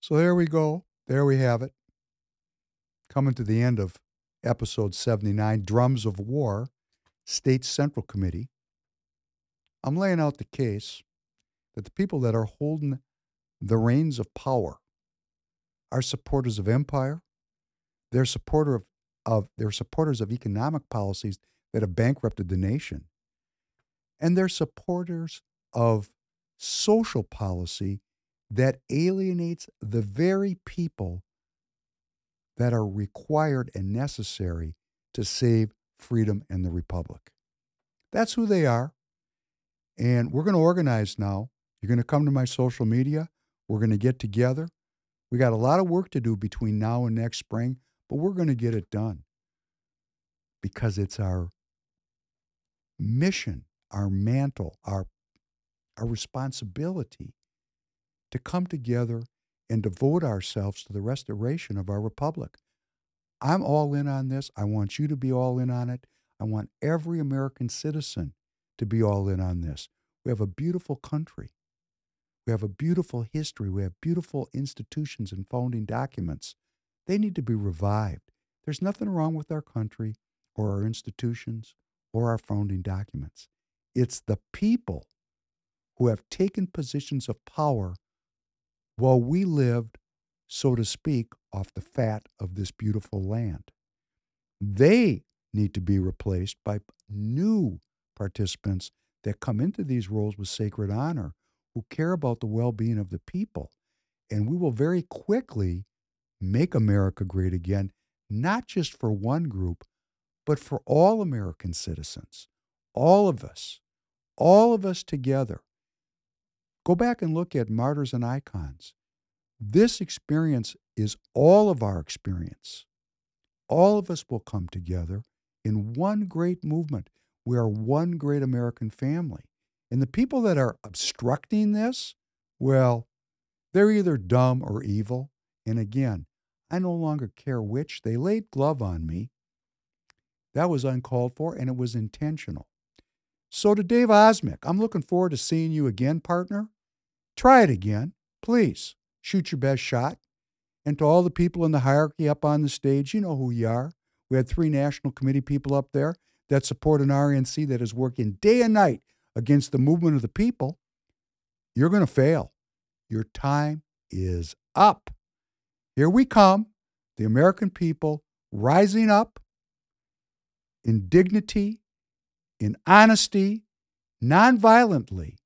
So there we go. There we have it. Coming to the end of episode 79 Drums of War, State Central Committee. I'm laying out the case that the people that are holding the reins of power are supporters of empire. They're supporter of of they're supporters of economic policies that have bankrupted the nation. And they're supporters of social policy that alienates the very people that are required and necessary to save freedom and the republic. That's who they are. And we're going to organize now. You're going to come to my social media. We're going to get together. We got a lot of work to do between now and next spring but we're going to get it done because it's our mission, our mantle, our, our responsibility to come together and devote ourselves to the restoration of our republic. I'm all in on this. I want you to be all in on it. I want every American citizen to be all in on this. We have a beautiful country. We have a beautiful history. We have beautiful institutions and founding documents. They need to be revived. There's nothing wrong with our country or our institutions or our founding documents. It's the people who have taken positions of power while we lived, so to speak, off the fat of this beautiful land. They need to be replaced by new participants that come into these roles with sacred honor, who care about the well being of the people. And we will very quickly make America great again, not just for one group, but for all American citizens, all of us, all of us together. Go back and look at Martyrs and Icons. This experience is all of our experience. All of us will come together in one great movement. We are one great American family. And the people that are obstructing this, well, they're either dumb or evil. And again, I no longer care which. They laid glove on me. That was uncalled for and it was intentional. So to Dave Osmek, I'm looking forward to seeing you again, partner. Try it again, please. Shoot your best shot. And to all the people in the hierarchy up on the stage, you know who you are. We had three National Committee people up there that support an RNC that is working day and night against the movement of the people. You're going to fail. Your time is up. Here we come, the American people rising up in dignity, in honesty, nonviolently,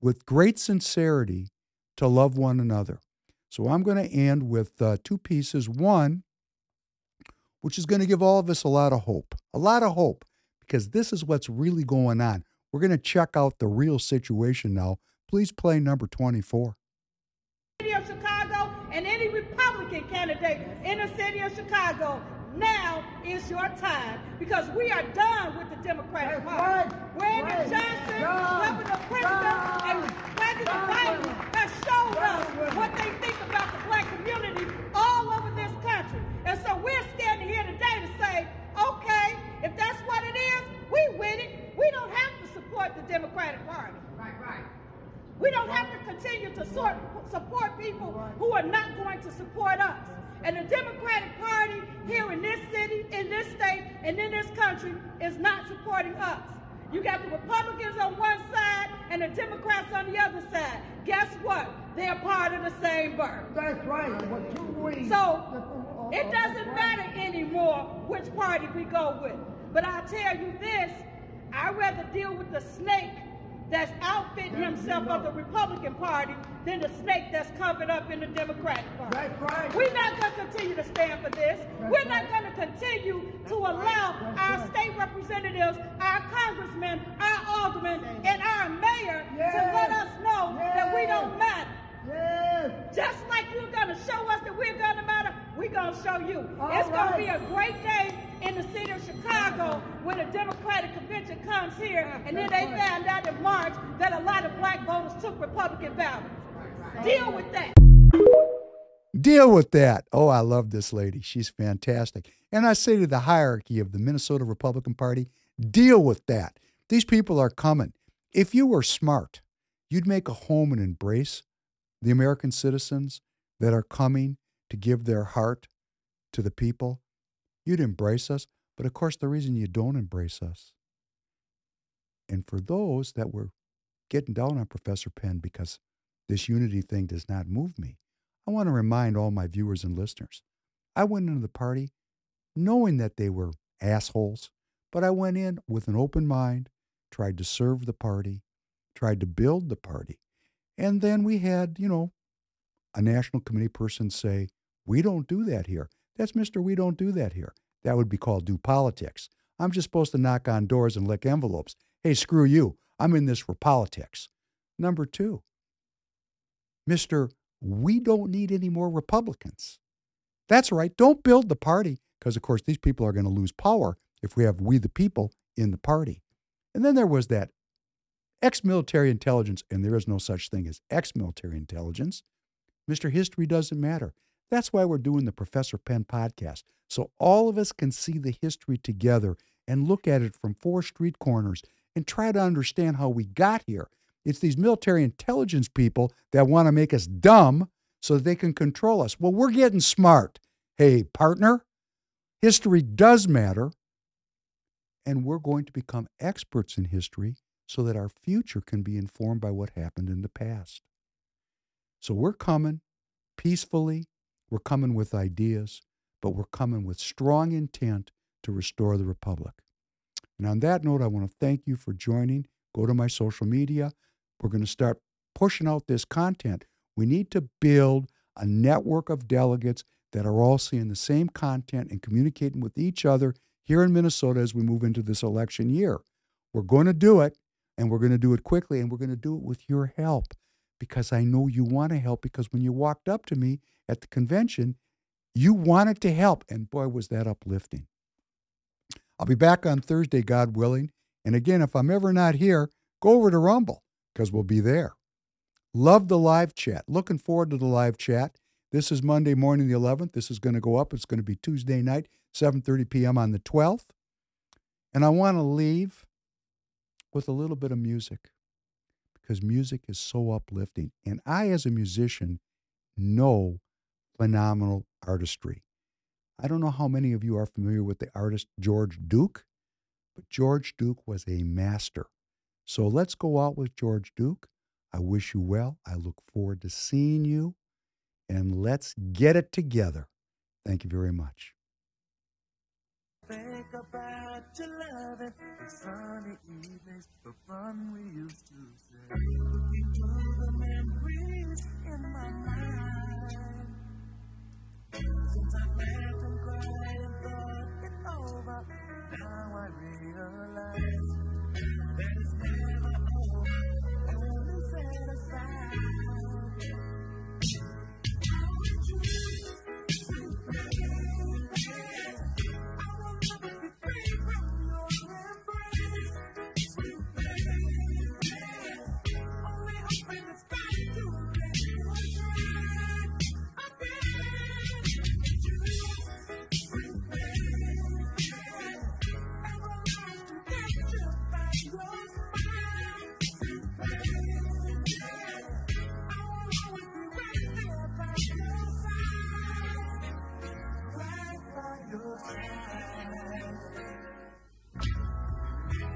with great sincerity to love one another. So I'm going to end with uh, two pieces. One, which is going to give all of us a lot of hope, a lot of hope, because this is what's really going on. We're going to check out the real situation now. Please play number 24.
City of Chicago and any Republican candidate in the city of Chicago now is your time because we are done with the Democratic Party. Brandon right. Johnson, Governor Pritzker, and President Biden have showed us what they think about the black community all over this country. And so we're standing here today to say, okay, if that's what it is, we win it. We don't have to support the Democratic Party. Right, right. We don't have to continue to sort, support people who are not going to support us. And the Democratic Party here in this city, in this state, and in this country is not supporting us. You got the Republicans on one side and the Democrats on the other side. Guess what? They're part of the same bird.
That's right.
So it doesn't matter anymore which party we go with. But I'll tell you this, I'd rather deal with the snake that's outfitting himself of the Republican Party than the snake that's covered up in the Democratic Party.
That's right.
We're not going to continue to stand for this.
That's
We're not
right.
going to continue to allow
That's
our
right.
state representatives, our congressmen, our aldermen, and our mayor to let us know that we don't matter.
Yes.
Just like you're going to show us that we're going to matter, we're going to show you.
All
it's going to be a great day in the city of Chicago when the Democratic convention comes here, and then they found out in March that a lot of black voters took Republican ballots. Deal with that.
Deal with that. Oh, I love this lady. She's fantastic. And I say to the hierarchy of the Minnesota Republican Party, deal with that. These people are coming. If you were smart, you'd make a home and embrace the American citizens that are coming to give their heart to the people. You'd embrace us. But of course, the reason you don't embrace us, and for those that were getting down on Professor Penn because this unity thing does not move me, I want to remind all my viewers and listeners I went into the party knowing that they were assholes, but I went in with an open mind, tried to serve the party, tried to build the party. And then we had, you know, a national committee person say, We don't do that here. That's Mr. We don't do that here. That would be called do politics. I'm just supposed to knock on doors and lick envelopes. Hey, screw you. I'm in this for politics. Number two, Mr. We don't need any more Republicans. That's right. Don't build the party because, of course, these people are going to lose power if we have we the people in the party. And then there was that ex military intelligence, and there is no such thing as ex military intelligence. Mr. History doesn't matter. That's why we're doing the Professor Penn podcast. So all of us can see the history together and look at it from four street corners and try to understand how we got here. It's these military intelligence people that want to make us dumb so that they can control us. Well, we're getting smart. Hey, partner, history does matter. And we're going to become experts in history so that our future can be informed by what happened in the past. So we're coming peacefully, we're coming with ideas, but we're coming with strong intent to restore the Republic. And on that note, I want to thank you for joining. Go to my social media. We're going to start pushing out this content. We need to build a network of delegates that are all seeing the same content and communicating with each other here in Minnesota as we move into this election year. We're going to do it, and we're going to do it quickly, and we're going to do it with your help because I know you want to help. Because when you walked up to me at the convention, you wanted to help. And boy, was that uplifting. I'll be back on Thursday, God willing. And again, if I'm ever not here, go over to Rumble because we'll be there. Love the live chat. Looking forward to the live chat. This is Monday morning, the 11th. This is going to go up. It's going to be Tuesday night, 7:30 p.m. on the 12th. And I want to leave with a little bit of music because music is so uplifting. And I, as a musician, know phenomenal artistry. I don't know how many of you are familiar with the artist George Duke, but George Duke was a master. So let's go out with George Duke. I wish you well. I look forward to seeing you. And let's get it together. Thank you very much.
About your loving, the sunny evenings, the fun we used to say. Looking through the memories in my mind. Since I laughed and cried and thought it over, now I realize that it's never over, only set aside.